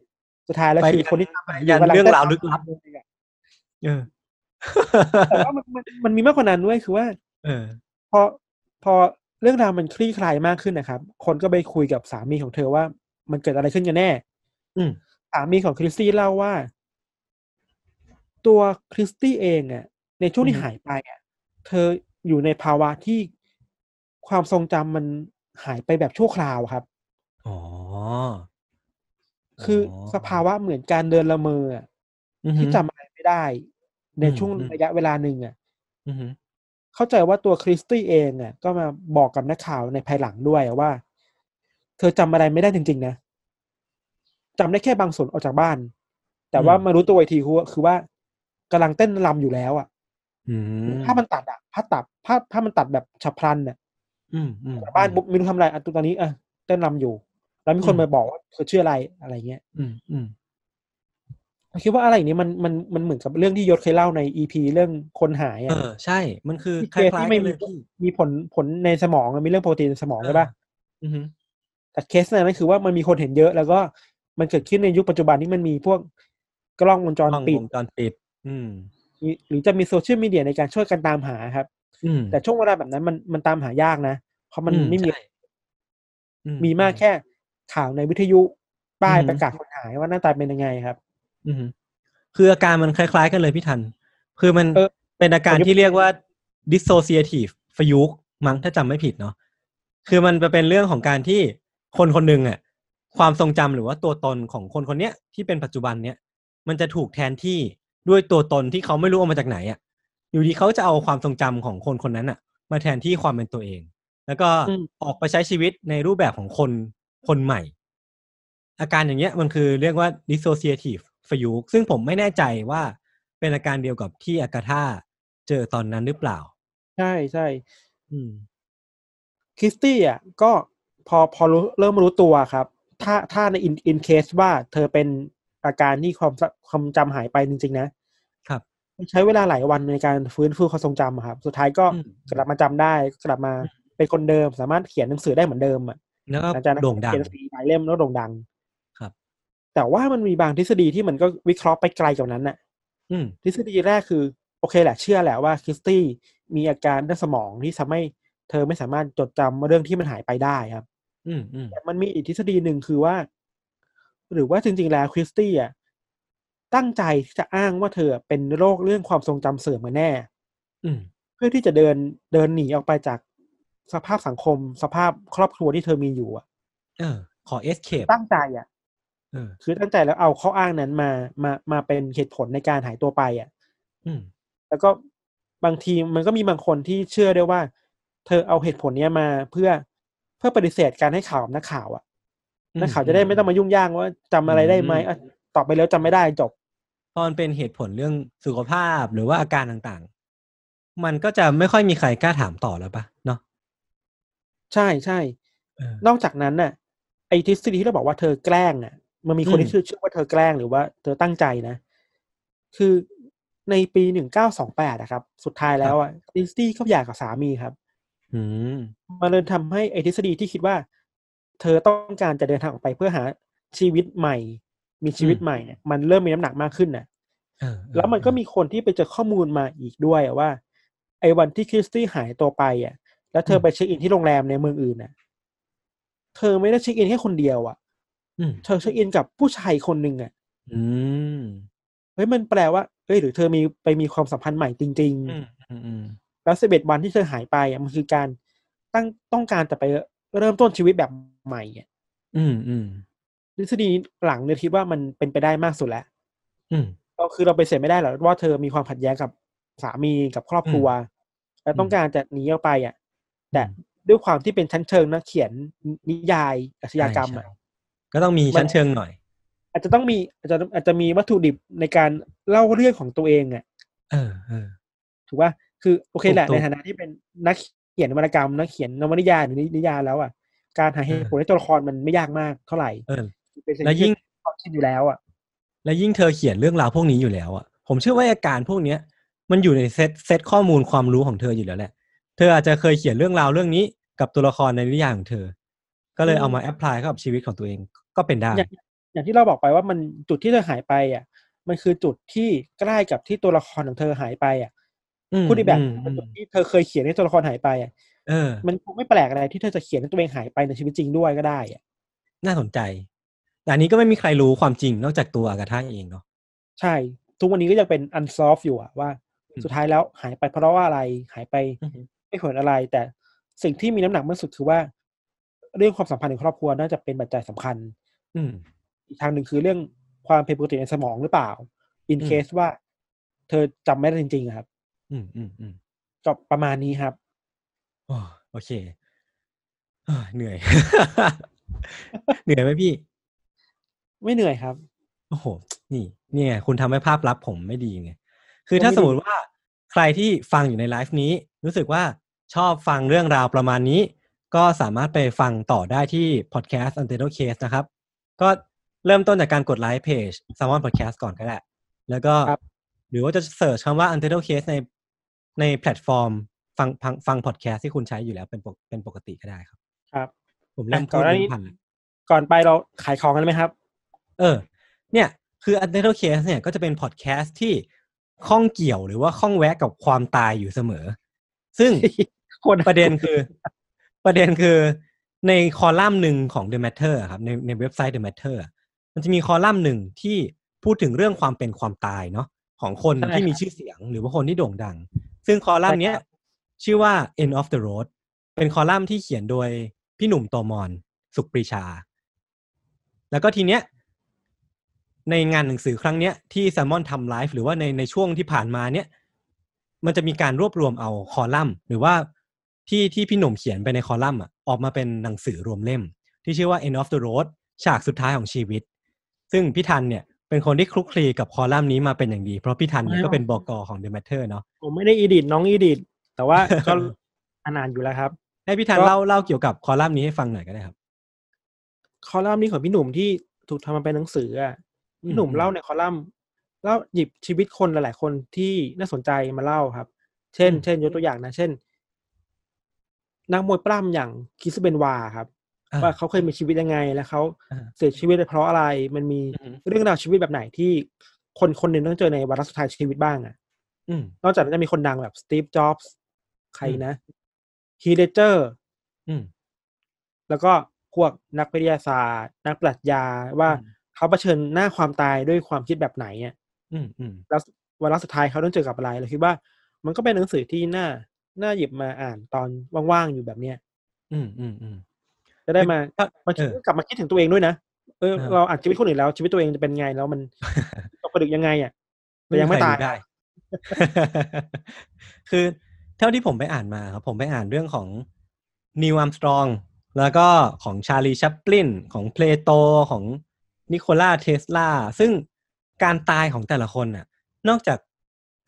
สุดท้ายแล้วไปคือคนที่ทำไปยันกำเรื่องราวลึกลับเต้นรำเออแต่ว่ามันมันมันมีมากกว่านั้นด้วยคือว่า เออ พอพอเรื่องราวมันคลี่คลายมากขึ้นนะครับ คนก็ไปคุยกับสามีของเธอว่า มันเกิดอะไรขึ้นกันแน่ อืมสามีของคริสตี้เล่าว่า ตัวคริสตี้เองอะ ในช่วงที่อือฮึหายไปอะ เธออยู่ในภาวะที่ความทรงจำมันหายไปแบบชั่วคราวครับ อ๋อ คือสภาวะเหมือนการเดินละเมออะอือฮึที่จำอะไรไม่ได้ ในอืมช่วงอืมระยะเวลาหนึ่งอะอือฮึเข้าใจว่าตัวคริสตี้เองอะ ก็มาบอกกับนักข่าวในภายหลังด้วยอะว่า เธอจำอะไรไม่ได้จริง ๆ นะจำได้แค่บางส่วนออกจากบ้าน แต่ว่ามารู้ตัวอีกทีคือว่าคือว่ากำลังเต้นรำอยู่แล้วอะอืมภาพมันตัดอะภาพตัดภาพภาพมันตัดแบบฉับพลันอะอืมอืมจากบ้านปุ๊บไม่รู้ทำอะไรอะตอนนี้อะเต้นรำอยู่ แล้วมีคนมาบอกว่าเธอชื่ออะไรอะไรเงี้ย อืมอืมผมคิดว่าอะไรอย่างนี้มันมันมันเหมือนกับเรื่องที่ยศเคยเล่าในอีพีเรื่องคนหายเออะอใช่ มันคือที่คเคสล้ายที่ๆไม่กันเลมียพี่มีผลผลในสมองมีเรื่องโปรตีนในสมองใช่ปะอือฮึแต่เคสนั้นคือว่ามันมีคนเห็นเยอะ แล้วก็มันเกิดขึ้นในยุคปัจจุบันที่มันมีพวกกล้องวงจรกล้องปิดวงจรปิด อืมมีหรือจะมีโซเชียลมีเดียในการช่วยกันตามหาครับอืมแต่ช่วงเวลาแบบนั้นมันมันตามหายากนะ เพราะมันอืไม่มีใช่อืมีมากแค่ ข่าวในวิทยุป้ายอือฮึประกาศคนหายว่าหน้าตาเป็นยังไงครับ อือฮึคืออาการมันคล้าย ๆ กันเลยพี่ทัน คือมันเออเป็นอาการผมยกที่เรียกว่า dissociative fugue มั้งถ้าจำไม่ผิดเนาะคือมันจะเป็นเรื่องของการที่คนคนหนึ่งอะความทรงจำหรือว่าตัวตนของคนคนเนี้ยที่เป็นปัจจุบันเนี้ยมันจะถูกแทนที่ด้วยตัวตนที่เขาไม่รู้เอามาจากไหนอะอยู่ดีเขาจะเอาความทรงจำของคนคนนั้นอะมาแทนที่ความเป็นตัวเอง แล้วก็อืมออกไปใช้ชีวิตในรูปแบบของคน คนใหม่ อาการอย่างเงี้ยมันคือเรียกว่า dissociative fugue ซึ่งผมไม่แน่ใจว่าเป็นอาการเดียวกับที่อากาธาเจอตอนนั้นหรือเปล่า ใช่ใช่อืมคริสตี้อะก็พอพอรู้เริ่มรู้ตัวครับ ถ้าถ้าในอินอินเคสว่าเธอเป็นอาการที่ความความจำหายไปจริง ๆ นะ ครับ ใช้เวลาหลายวันในการฟื้นฟูความทรงจำอะครับ สุดท้ายก็อืมกลับมาจำได้ กลับมาเป็นคนเดิม สามารถเขียนหนังสือได้เหมือนเดิมอะ แล้วก็หลังจากนั้นโด่งดังเขียนหนังสือหลายเล่มแล้วโด่งดัง ครับ แต่ว่ามันมีบางทฤษฎีที่มันก็วิเคราะห์ไปไกลกว่านั้นน่ะ อืมทฤษฎีแรกคือ โอเคแหละเชื่อแหละว่าคริสตี้มีอาการด้านสมองที่ทำให้เธอไม่สามารถจดจำเรื่องที่มันหายไปได้ครับ อืมอืมแต่มันมีอีกทฤษฎีหนึ่งคือว่า หรือว่าจริง ๆ แล้วคริสตี้อะตั้งใจที่จะอ้างว่าเธอเป็นโรคเรื่องความทรงจำเสื่อมมาแน่ อืมเพื่อที่จะเดินเดินหนีออกไปจาก สภาพสังคม สภาพครอบครัวที่เธอมีอยู่อะ เออ ขอ escape ตั้งใจอะเออคือตั้งใจแล้วเอาข้ออ้างนั้นมามามาเป็นเหตุผลในการหายตัวไปอะ อืม แล้วก็บางทีมันก็มีบางคนที่เชื่อได้ว่า เธอเอาเหตุผลเนี้ยมาเพื่อเพื่อปฏิเสธการให้ข่าวกับนักข่าวอะอืมนักข่าวจะได้ไม่ต้องมายุ่งยากว่าจำอะไรได้ไหมอืมอะตอบไปแล้วจำไม่ได้จบพอมันเป็นเหตุผลเรื่องสุขภาพหรือว่าอาการต่างๆ มันก็จะไม่ค่อยมีใครกล้าถามต่อแล้วปะเนาะ ใช่ใช่เออนอกจากนั้นน่ะ ไอ้ทฤษฎีที่เราบอกว่าเธอแกล้งอะ มันมีคนอืมที่เชื่อเชื่อว่าเธอแกล้งหรือว่าเธอตั้งใจนะ คือในปีหนึ่งเก้าสองแปดนะครับ สุดท้ายแล้วอะดิสตี้เขาหย่ากับสามีครับอืมมันเลยทำให้ไอ้ทฤษฎีที่คิดว่า เธอต้องการจะเดินทางออกไปเพื่อหาชีวิตใหม่ มีชีวิตอืมใหม่เนี่ยมันเริ่มมีน้ำหนักมากขึ้นน่ะเออเออแล้วมันก็มีคนที่ไปเจอข้อมูลมาอีกด้วยอะว่า ไอ้วันที่คริสตี้หายตัวไปอะ แล้วเธอไปเช็คอินที่โรงแรมในเมืองอื่นน่ะ เธอไม่ได้เช็คอินแค่คนเดียวอะอืมเธอเช็คอินกับผู้ชายคนหนึ่งอะอืมเฮ้ยมันแปลว่าเอ้ยหรือเธอมีไปมีความสัมพันธ์ใหม่จริงอืมอืมอืมๆแล้วสิบเอ็ดวันที่เธอหายไปอะมันคือการตั้งต้องการจะไปเริ่มต้นชีวิตแบบใหม่อะอืมอืมทฤษฎีหลังเนี่ยคิดว่ามันเป็นไปได้มากสุดแล้วอืมก็คือเราไปเสียไม่ได้หรอกว่าเธอมีความขัดแย้งกับสามีกับครอบครัว แล้วต้องการจะหนีออกไปอะ แต่ด้วยความที่เป็นชั้นเชิงนักเขียนนิยายอาชญากรรมอะใช่ใช่ก็ต้องมีชั้นเชิงหน่อย อาจจะต้องมีอาจจะอาจจะมีวัตถุดิบในการเล่าเรื่องของตัวเองอะเออเออถูกป่ะคือโอเคแหละถูกๆในฐานะที่เป็นนักเขียนวรรณกรรมนักเขียนนวนิยายหรือนิยายแล้วอะการหาเหตุผลให้ตัวละครมันไม่ยากมากเท่าไหร่เออเป็นสิ่งแล้วยิ่ที่งความชินอยู่แล้วอะ และยิ่งเธอเขียนเรื่องราวพวกนี้อยู่แล้วอะ ผมเชื่อว่าอาการพวกเนี้ย มันอยู่ในเซตเซตข้อมูลความรู้ของเธออยู่แล้วแหละ เธออาจจะเคยเขียนเรื่องราวเรื่องนี้กับตัวละครในนิยายของเธอ ก็เลยเอามาแอพพลายเข้ากับชีวิตของตัวเองก็เป็นได้ อย่างอย่างที่เราบอกไปว่ามันจุดที่เธอหายไปอะ มันคือจุดที่ใกล้กับที่ตัวละครของเธอหายไปอะอืมพูดอีกแบบอืมเป็นอืจุดมที่เธอเคยเขียนให้ตัวละครหายไปอะเออมันคงไม่แปลกอะไรที่เธอจะเขียนให้ตัวเองหายไปในชีวิตจริงด้วยก็ได้อะน่าสนใจแต่อันนี้ก็ไม่มีใครรู้ความจริงนอกจากตัวอากาธาเองเนาะใช่ ทุกวันนี้ก็ยังเป็น unsolved อยู่อะว่าอืมสุดท้ายแล้วหายไปเพราะว่าอะไรหายไปอือฮึ ไม่ผลอะไร แต่สิ่งที่มีน้ำหนักมากสุดคือว่า เรื่องความสัมพันธ์ในครอบครัวน่าจะเป็นปัจจัยสำคัญ อืมอีกทางหนึ่งคือเรื่องความผิดปกติในสมองหรือเปล่า in อืม case ว่า เธอจำไม่ได้จริงๆอะครับ อืมอืมอืมก็ประมาณนี้ครับโอ้โอเคเอ้อเหนื่อย เหนื่อยไหมพี่ ไม่เหนื่อยครับ โอ้โห นี่นี่ไงคุณทำให้ภาพลับผมไม่ดีไง คือก็ไม่ถ้าสมมดีติว่าใครที่ฟังอยู่ในไลฟ์นี้ รู้สึกว่าชอบฟังเรื่องราวประมาณนี้ ก็สามารถไปฟังต่อได้ที่พอดแคสต์ u n t i t l e Case นะครับ ก็เริ่มต้นจากการกดไลค์เพจ s ซ m o n Podcast ก่อนก็ได้แล้วก็ครับหรือว่าจะ search คำว่า u n t i t l e Case ในในแพลตฟอร์มฟังฟังฟังพอดแคสต์ที่คุณใช้อยู่แล้วเป็นปกเป็นปกติก็ได้ครับ ครับ ผมเริ่มก่อนหน้านี้พูดลิ้นพันแล้วก่อนไปเราขายของกันไหมครับ เออ เนี่ยคือ u n t i t l e Case เนี่ยก็จะเป็นพอดแคสต์ที่ข้องเกี่ยวหรือว่าข้องแวะกับความตายอยู่เสมอ ซึ่งคนประเด็นคือ ประเด็นคือในคอลัมน์หนึ่งของ The Matter อะครับในในเว็บไซต์ The Matter อะมันจะมีคอลัมน์หนึ่งที่พูดถึงเรื่องความเป็นความตายเนาะของคนใช่ที่มีครับชื่อเสียงหรือว่าคนที่โด่งดัง ซึ่งคอลัมน์เนี้ยใช่ครับชื่อว่า End of the Road เป็นคอลัมน์ที่เขียนโดยพี่หนุ่มโตมอนสุขปรีชา แล้วก็ทีเนี้ยในงานหนังสือครั้งเนี้ยที่แซมมอนทำไลฟ์หรือว่าในในช่วงที่ผ่านมาเนี้ย มันจะมีการรวบรวมเอาคอลัมน์ หรือว่าที่ที่พี่หนุ่มเขียนไปในคอลัมน์อะออกมาเป็นหนังสือรวมเล่ม ที่ชื่อว่า End of the Road ฉากสุดท้ายของชีวิต ซึ่งพี่ทันเนี่ยเป็นคนที่คลุกคลีกับคอลัมน์นี้มาเป็นอย่างดี เพราะพี่ทันเนี่ยก็เป็นบกของ The Matter เนาะผมไม่ได้อีดิทน้องอีดิทแต่ว่าก็อ่านอยู่แล้วครับ ให้พี่ทันก็เล่าเล่าเกี่ยวกับคอลัมน์นี้ให้ฟังหน่อยก็ได้ครับ คอลัมน์นี้ของพี่หนุ่มที่ถูกทำมาเป็นหนังสืออะอืมพี่หนุ่มอืมเล่าในคอลัมน์ เล่าหยิบชีวิตคนหลาย ๆ คนที่น่าสนใจมาเล่าครับ เช่นอืมเช่น ยกตัวอย่างนะ เช่น นักมวยปล้ำอย่างคิสเบนวาครับอ่าว่าเขาเคยมีชีวิตยังไง แล้วเขาอ่าเสียชีวิตไปเพราะอะไร มันมีอืมเรื่องราวชีวิตแบบไหนที่คนคนหนึ่งต้องเจอในวาระสุดท้ายชีวิตบ้างอะอืมนอกจากนั้นจะมีคนดังแบบสตีฟจ็อบส์ใครอืมนะฮีเดเจอร์อืมแล้วก็พวกนักวิทยาศาสตร์ นักปรัชญาว่าอืมเขาเผชิญหน้าความตายด้วยความคิดแบบไหนอะ อืมอืมแล้ววาระสุดท้ายเขาต้องเจอกับอะไรเราคิดว่า มันก็เป็นหนังสือที่น่าน่าหยิบมาอ่านตอนว่างๆอยู่แบบเนี้ยอืมอืมอืมจะได้มาก็บางเอทีอก็กลับมาคิดถึงตัวเองด้วยนะเออเออเราอ่านชีวิตคนอื่นแล้วชีวิตตัวเองจะเป็นไงแล้วมันตกผลึกยังไงอะแต่ยังไม่ใครตายรู้ได้ คือเท่าที่ผมไปอ่านมาครับผมไปอ่านเรื่องของนิวอัมสตรองแล้วก็ของชาลีชัปปลินของเพลโตของนิโคลาเทสลาซึ่ง การตายของแต่ละคนน่ะ นอกจาก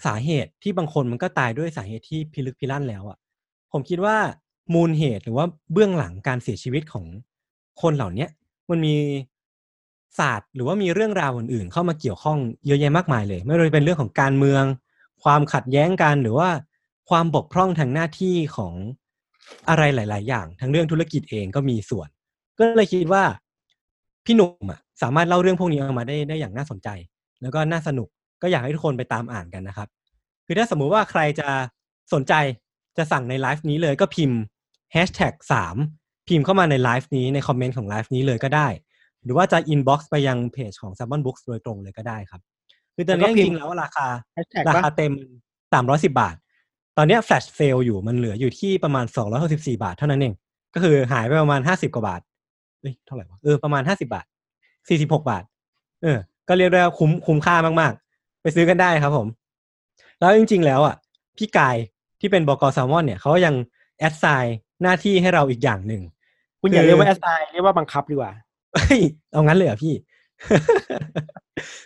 สาเหตุที่บางคนมันก็ตายด้วยสาเหตุที่พิลึกพิลั่นแล้วอะ ผมคิดว่ามูลเหตุหรือว่าเบื้องหลังการเสียชีวิตของคนเหล่าเนี้ยมันมีศาสตร์หรือว่ามีเรื่องราวอื่นๆ เข้ามาเกี่ยวข้องเยอะแยะมากมายเลย ไม่ว่าจะเป็นเรื่องของการเมือง ความขัดแย้งกันหรือว่าความบกพร่องทางหน้าที่ของอะไรหลาย ๆ อย่างทั้งเรื่องธุรกิจเองก็มีส่วน ก็เลยคิดว่าพี่หนุ่มอะสามารถเล่าเรื่องพวกนี้ออกมาได้ได้อย่างน่าสนใจ แล้วก็น่าสนุกก็อยากให้ทุกคนไปตามอ่านกันนะครับ คือถ้าสมมุติว่าใครจะสนใจจะสั่งในไลฟ์นี้เลยก็พิมพ์ hashtag สามพิมพ์เข้ามาในไลฟ์นี้ในคอมเมนต์ของไลฟ์นี้เลยก็ได้ หรือว่าจะ inbox ไปยังเพจของ s ซ m o n Books โดยตรงเลยก็ได้ครับ คือตอนนี้แล้วก็จพิมพ์ริงๆแล้วราคาแฮชแท็กราว่าคาเต็มสามร้อยสิบาท ตอนเนี้แฟลชเซลอยู่มันเหลืออยู่ที่ประมาณสองร้อยหกสิบสี่บาทเท่านั้นเอง ก็คือหายไปประมาณห้าสิบกว่าบาทเอ้ยเท่าไหร่วะเออประมาณห้าสิบบาทสี่สิบหกบาท เออ ก็เรียกได้ว่าคุ้มคุ้มค่ามากๆ ไปซื้อกันได้ครับผม แล้วจริง ๆ แล้วอะพี่กายที่เป็นบกแซลมอนเนี่ยเขาก็ยังแอดไซน์หน้าที่ให้เราอีกอย่างหนึ่งคุณอย่าคือเรียกว่า asไซเรียกว่าบังคับดีกว่าเฮ้ยเอางั้นเลยเหรอพี่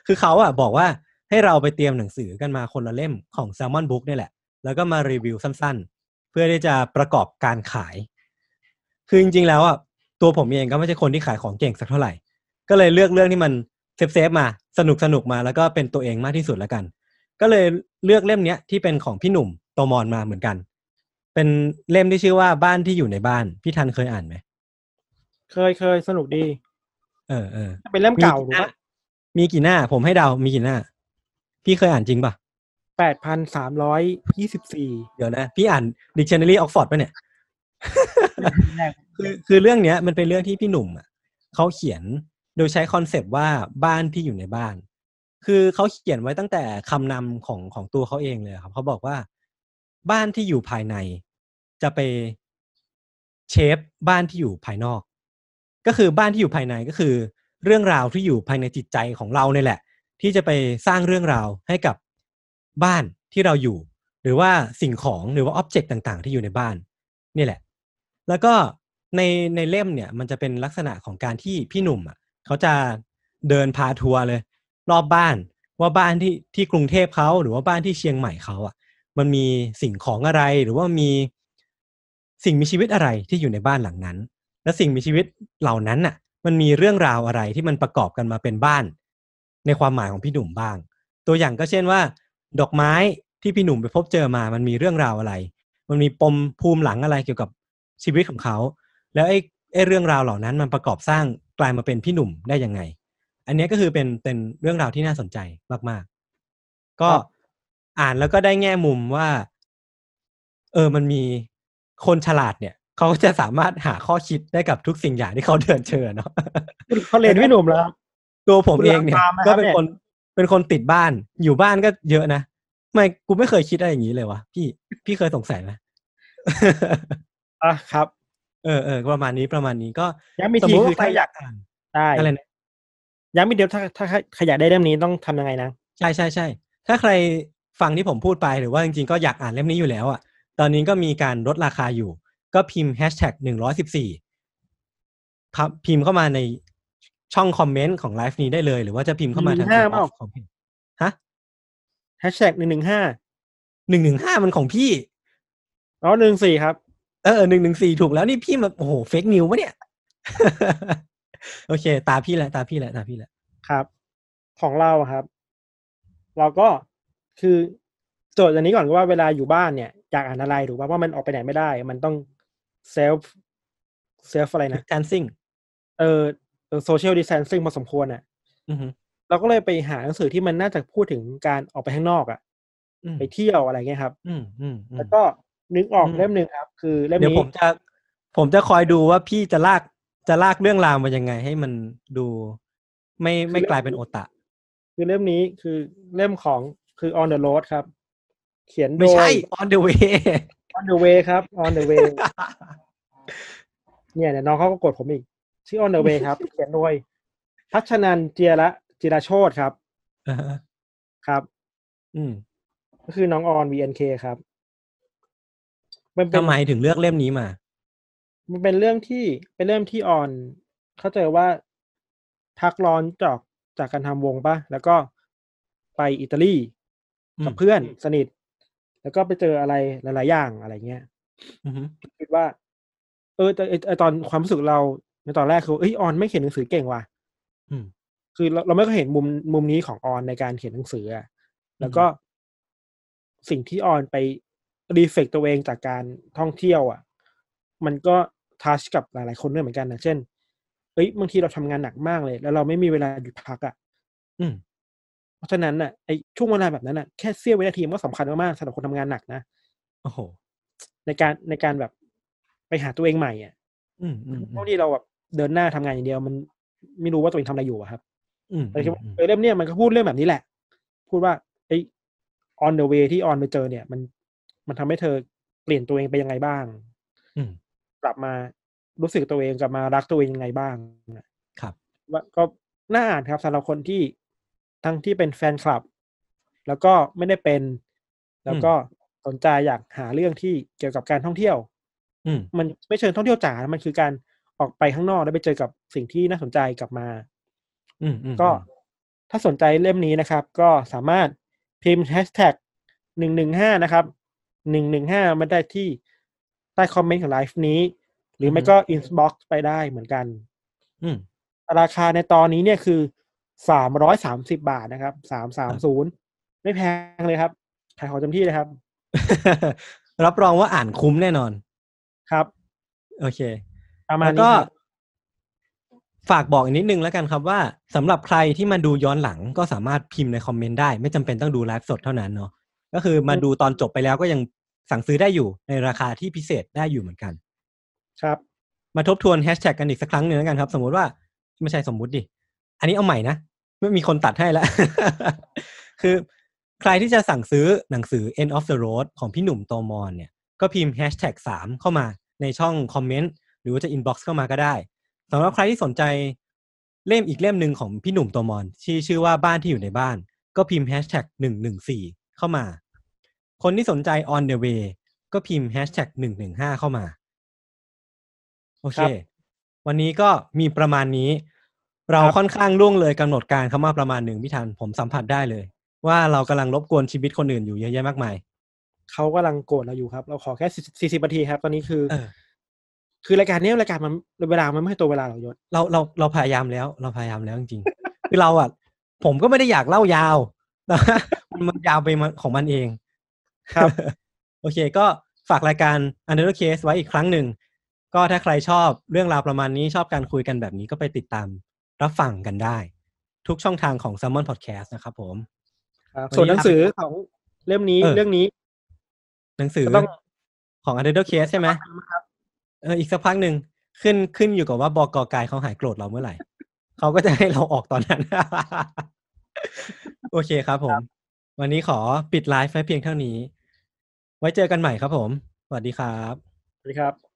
คือเขาอะบอกว่าให้เราไปเตรียมหนังสือกันมาคนละเล่มของ Salmon Book นี่แหละ แล้วก็มารีวิวสั้นๆ เพื่อที่จะประกอบการขาย คือจริงๆแล้วอะตัวผมเองก็ไม่ใช่คนที่ขายของเก่งสักเท่าไหร่ ก็เลยเลือกเรื่องที่มัน เซฟๆมาสนุกสนุกๆมาแล้วก็เป็นตัวเองมากที่สุดแล้วกัน ก็เลยเลือกเล่มเนี้ยที่เป็นของพี่หนุ่มโตมอนมาเหมือนกัน เป็นเล่มที่ชื่อว่าบ้านที่อยู่ในบ้านพี่ทันเคยอ่านไหมเคยเคยสนุกดี เออเออเป็นเล่มเก่ามีถูกหน้ปะมีกี่หน้า ผมให้เดามีกี่หน้า พี่เคยอ่านจริงป่ะแปดพันสามร้อยยี่สิบสี่เดี๋ยวนะ พี่อ่าน Dictionary Oxford ป่ะเนี่ยคือคือเรื่องเนี้ย มันเป็นเรื่องที่พี่หนุ่มอะเขาเขียน โดยใช้คอนเซปต์ว่าบ้านที่อยู่ในบ้าน คือเขาเขียนไว้ตั้งแต่คำนำของของตัวเขาเองเลยครับเขาบอกว่า บ้านที่อยู่ภายใน จะไปเชฟบ้านที่อยู่ภายนอก ก็คือบ้านที่อยู่ภายในก็คือ เรื่องราวที่อยู่ภายในจิตใจของเราเนี่ยแหละ ที่จะไปสร้างเรื่องราวให้กับบ้านที่เราอยู่ หรือว่าสิ่งของหรือว่าอ็อบเจกต์ต่าง ๆ ที่อยู่ในบ้านนี่แหละ แล้วก็ในในเล่มเนี่ยมันจะเป็นลักษณะของการที่พี่หนุ่มอะ เขาจะเดินพาทัวร์เลย รอบบ้านว่าบ้านที่ที่กรุงเทพเขาหรือว่าบ้านที่เชียงใหม่เขาอะ มันมีสิ่งของอะไรหรือว่ามีสิ่งมีชีวิตอะไรที่อยู่ในบ้านหลังนั้น และสิ่งมีชีวิตเหล่านั้นน่ะ มันมีเรื่องราวอะไรที่มันประกอบกันมาเป็นบ้าน ในความหมายของพี่หนุ่มบ้าง ตัวอย่างก็เช่นว่า ดอกไม้ที่พี่หนุ่มไปพบเจอมา มันมีเรื่องราวอะไร มันมีปมภูมิหลังอะไรเกี่ยวกับชีวิตของเขา แล้วไอ้ไอ้เรื่องราวเหล่านั้นมันประกอบสร้าง กลายมาเป็นพี่หนุ่มได้ยังไง อันเนี้ยก็คือเป็นเป็นเรื่องราวที่น่าสนใจมาก ๆ ก็ครับอ่านแล้วก็ได้แง่มุมว่า เออมันมีคนฉลาดเนี่ยเขาจะสามารถหาข้อคิดได้กับทุกสิ่งอย่างที่เขาเดินเจอเนาะเขาเรียนพี่หนุ่มแล้วครับตัวผมเองเนี่ยคุณรับตามไหมครับก็เป็นเนี่ยคนเป็นคนติดบ้านอยู่บ้านก็เยอะนะไม่กูไม่เคยคิดอะไรอย่างนี้เลยวะพี่พี่เคยสงสัยไหมอะครับ เออเออประมาณนี้ประมาณนี้ก็ย้ำอีกสมทีมติคืว่าอใครถ้าอยากอ่านได้อะไรนะย้ำอีกเดียวถ้าถ้าใครอยากได้เล่มนี้ต้องทำยังไงนะ ใช่ใช่ใช่ถ้าใครฟังที่ผมพูดไปหรือว่าจริงๆก็อยากอ่านเล่มนี้อยู่แล้วอะ ตอนนี้ก็มีการลดราคาอยู่ ก็พิมพ์แฮชแท็กหนึ่งร้อยสิบสี่พิมพ์เข้ามาในช่องคอมเมนต์ของไลฟ์นี้ได้เลย หรือว่าจะพิมพ์เข้ามาทาง115 inbox เปล่าของเพจฮะแฮชแท็กหนึ่งหนึ่งห้าหนึ่งหนึ่งห้ามันของพี่อ๋อหนึ่งสี่ครับ เออหนึ่งหนึ่งสี่ถูกแล้วนี่พี่มาโอ้โห fake news ปะเนี่ย โอเค ตาพี่แหละ ตาพี่แหละ ตาพี่แหละ ครับ ของเราอะครับ เราก็คือโจทย์อันนี้ก่อนว่าเวลาอยู่บ้านเนี่ยอยากอ่านอะไรถูกป่ะว่ามันออกไปไหนไม่ได้ มันต้องเซลฟ์เซลฟ์อะไรนะ dancing เออโซเชียลดิส a ทนซิ่งพอสมควรอะอือฮึเราก็เลยไปหาหนังสือที่มันน่าจะพูดถึงการออกไปข้างนอกอะอืมไปเที่ยวอะไรเงี้ยครับ อืมอืมอืมแล้วก็ นึกออกอืมเล่มหนึ่งครับ คือเล่มเดี๋ยวนี้ผมจะผมจะคอยดูว่าพี่จะลากจะลากเรื่องราวมายังไง ให้มันดูไม่ไม่กลายเป็นโอตะ คือเล่มนี้คือเล่มของคือ on the road ครับ เขียนโดไม่ใช่ย on the way on the way ครับ on the way เนี่ยเดี๋ยวน้องเขาก็กดผมอีก ชื่อ on the way ครับ เขียนโดยพัชนันเจียระจิราโชตครับอ่าฮะครับ อืมก็คือน้องออน VNK ครับ มันเป็นทำไมถึงเลือกเล่มนี้มา มันเป็นเรื่องที่เป็นเรื่องที่ออน เข้าใจว่าพักร้อนจากจากการทำวงปะแล้วก็ไปอิตาลีอืมกับเพื่อนสนิท แล้วก็ไปเจออะไรหลาย ๆ อย่างอะไรเงี้ยอือฮึคิดว่า เออแต่ไอ้ไอตอนความรู้สึกเราในตอนแรกคือเอ้ยออนไม่เขียนหนังสือเก่งว่ะอืมคือเราเราไม่เคยเห็นมุมมุมนี้ของออนในการเขียนหนังสืออะแล้วก็สิ่งที่ออนไป รีเฟกตัวเองจากการท่องเที่ยวอะ มันก็ทัชกับหลาย ๆ คนด้วยเหมือนกันนะเช่นเอ้ยบางทีเราทำงานหนักมากเลย แล้วเราไม่มีเวลาหยุดพักอะ อืม เพราะฉะนั้นน่ะไอช่วงเวลาแบบนั้นน่ะแค่เสี้ยววินาทีมันก็สำคัญมากๆสำหรับคนทำงานหนักนะโอ้โหในการในการแบบไปหาตัวเองใหม่อะ อืมอืมอืบามงทีเราแบบเดินหน้าทำงานอย่างเดียว มันไม่รู้ว่าตัวเองทำอะไรอยู่อะครับ อืมแต่คิดว่าอืมเออเล่มเนี้ยมันก็พูดเรื่องแบบนี้แหละ พูดว่าไอ้ on the way ที่ออนไปเจอเนี่ย มัน มันทำให้เธอเปลี่ยนตัวเองไปยังไงบ้างอืมกลับมารู้สึกตัวเองกลับมารักตัวเองยังไงบ้างครับว่าก็น่าอ่านครับสำหรับคนที่ทั้งที่เป็นแฟนคลับ แล้วก็ไม่ได้เป็น แล้วก็สนใจอยากหาเรื่องที่เกี่ยวกับการท่องเที่ยว อืมมันไม่เชิงท่องเที่ยวจ๋ามันคือการออกไปข้างนอกแล้วไปเจอกับสิ่งที่น่าสนใจกลับมา อืมอืมก็ถ้าสนใจเล่มนี้นะครับ ก็สามารถพิมพ์แฮชแท็กหนึ่งหนึ่งห้านะครับ หนึ่งหนึ่งห้ามาได้ที่ใต้คอมเมนต์ของไลฟ์นี้ หรือไม่ก็ inbox ไปได้เหมือนกัน อืมราคาในตอนนี้เนี่ยคือสามร้อยสามสิบบาทนะครับสามสามศูนย์ไม่แพงเลยครับ ขายของเต็มที่เลยครับ รับรองว่าอ่านคุ้มแน่นอนครับ โอเคประมาณแล้วนี้ก็ครับฝากบอกอีกนิดนึงแล้วกันครับว่าสำหรับใครที่มาดูย้อนหลังก็สามารถพิมพ์ในคอมเมนต์ได้ ไม่จำเป็นต้องดูไลฟ์สดเท่านั้นเนาะ ก็คือมาดูตอนจบไปแล้วก็ยังสั่งซื้อได้อยู่ในราคาที่พิเศษได้อยู่เหมือนกัน ครับ มาทบทวนแฮชแท็กกันอีกสักครั้งหนึ่งแล้วกันครับ สมมุติว่าไม่ใช่สมมุติดิ อันนี้เอาใหม่นะไม่มีคนตัดให้แล้ว คือใครที่จะสั่งซื้อหนังสือ End of the Road ของพี่หนุ่มโตมรเนี่ย ก็พิมพ์แฮชแท็กสามเข้ามาในช่องคอมเมนต์หรือว่าจะ inbox เข้ามาก็ได้สำหรับใครที่สนใจเล่มอีกเล่มหนึ่งของพี่หนุ่มโตมรที่ชื่อว่าบ้านที่อยู่ในบ้าน ก็พิมพ์แฮชแท็กหนึ่งหนึ่งสี่เข้ามา คนที่สนใจ on the way ก็พิมพ์แฮชแท็กหนึ่งหนึ่งห้าเข้ามา โอเคครับวันนี้ก็มีประมาณนี้ เราค่อนข้างล่วงเลยกำหนดการเข้ามาประมาณหนึ่งพี่ทันผมสัมผัสได้เลย ว่าเรากำลังรบกวนชีวิตคนอื่นอยู่เยอะแยะมากมายเขากำลังโกรธเราอยู่ครับ เราขอแค่สี่สิบนาทีครับ ตอนนี้คือเออคือรายการนี้รายการมันเวลามันไม่ให้ตัวเวลาเรายศเราเราเราพยายามแล้ว เราพยายามแล้วจริงๆคือเราอะ ผมก็ไม่ได้อยากเล่ายาวแต่ว่ามันมันยาวไปมันของมันเอง ครับ โอเค ก็ฝากรายการ Under Case ไว้อีกครั้งหนึ่ง ก็ถ้าใครชอบเรื่องราวประมาณนี้ชอบการคุยกันแบบนี้ก็ไปติดตามรับฟังกันได้ ทุกช่องทางของ s ซ m m o n Podcast นะครับผมครับวันนี้ส่วนหนังสือของเล่มนี้เออเรื่องนี้ หนังสือก็ต้องของ Under Case ใช่ไหมเอออีกสักพักหนึ่งขึ้นขึ้นอยู่กับว่าบอกกายเขาหายโกรธเราเมื่อไหร่เขาก็จะให้เราออกตอนนั้น โอเคครับผม วันนี้ขอปิดไลฟ์ไว้เพียงเท่านี้ ไว้เจอกันใหม่ครับผม สวัสดีครับ สวัสดีครับ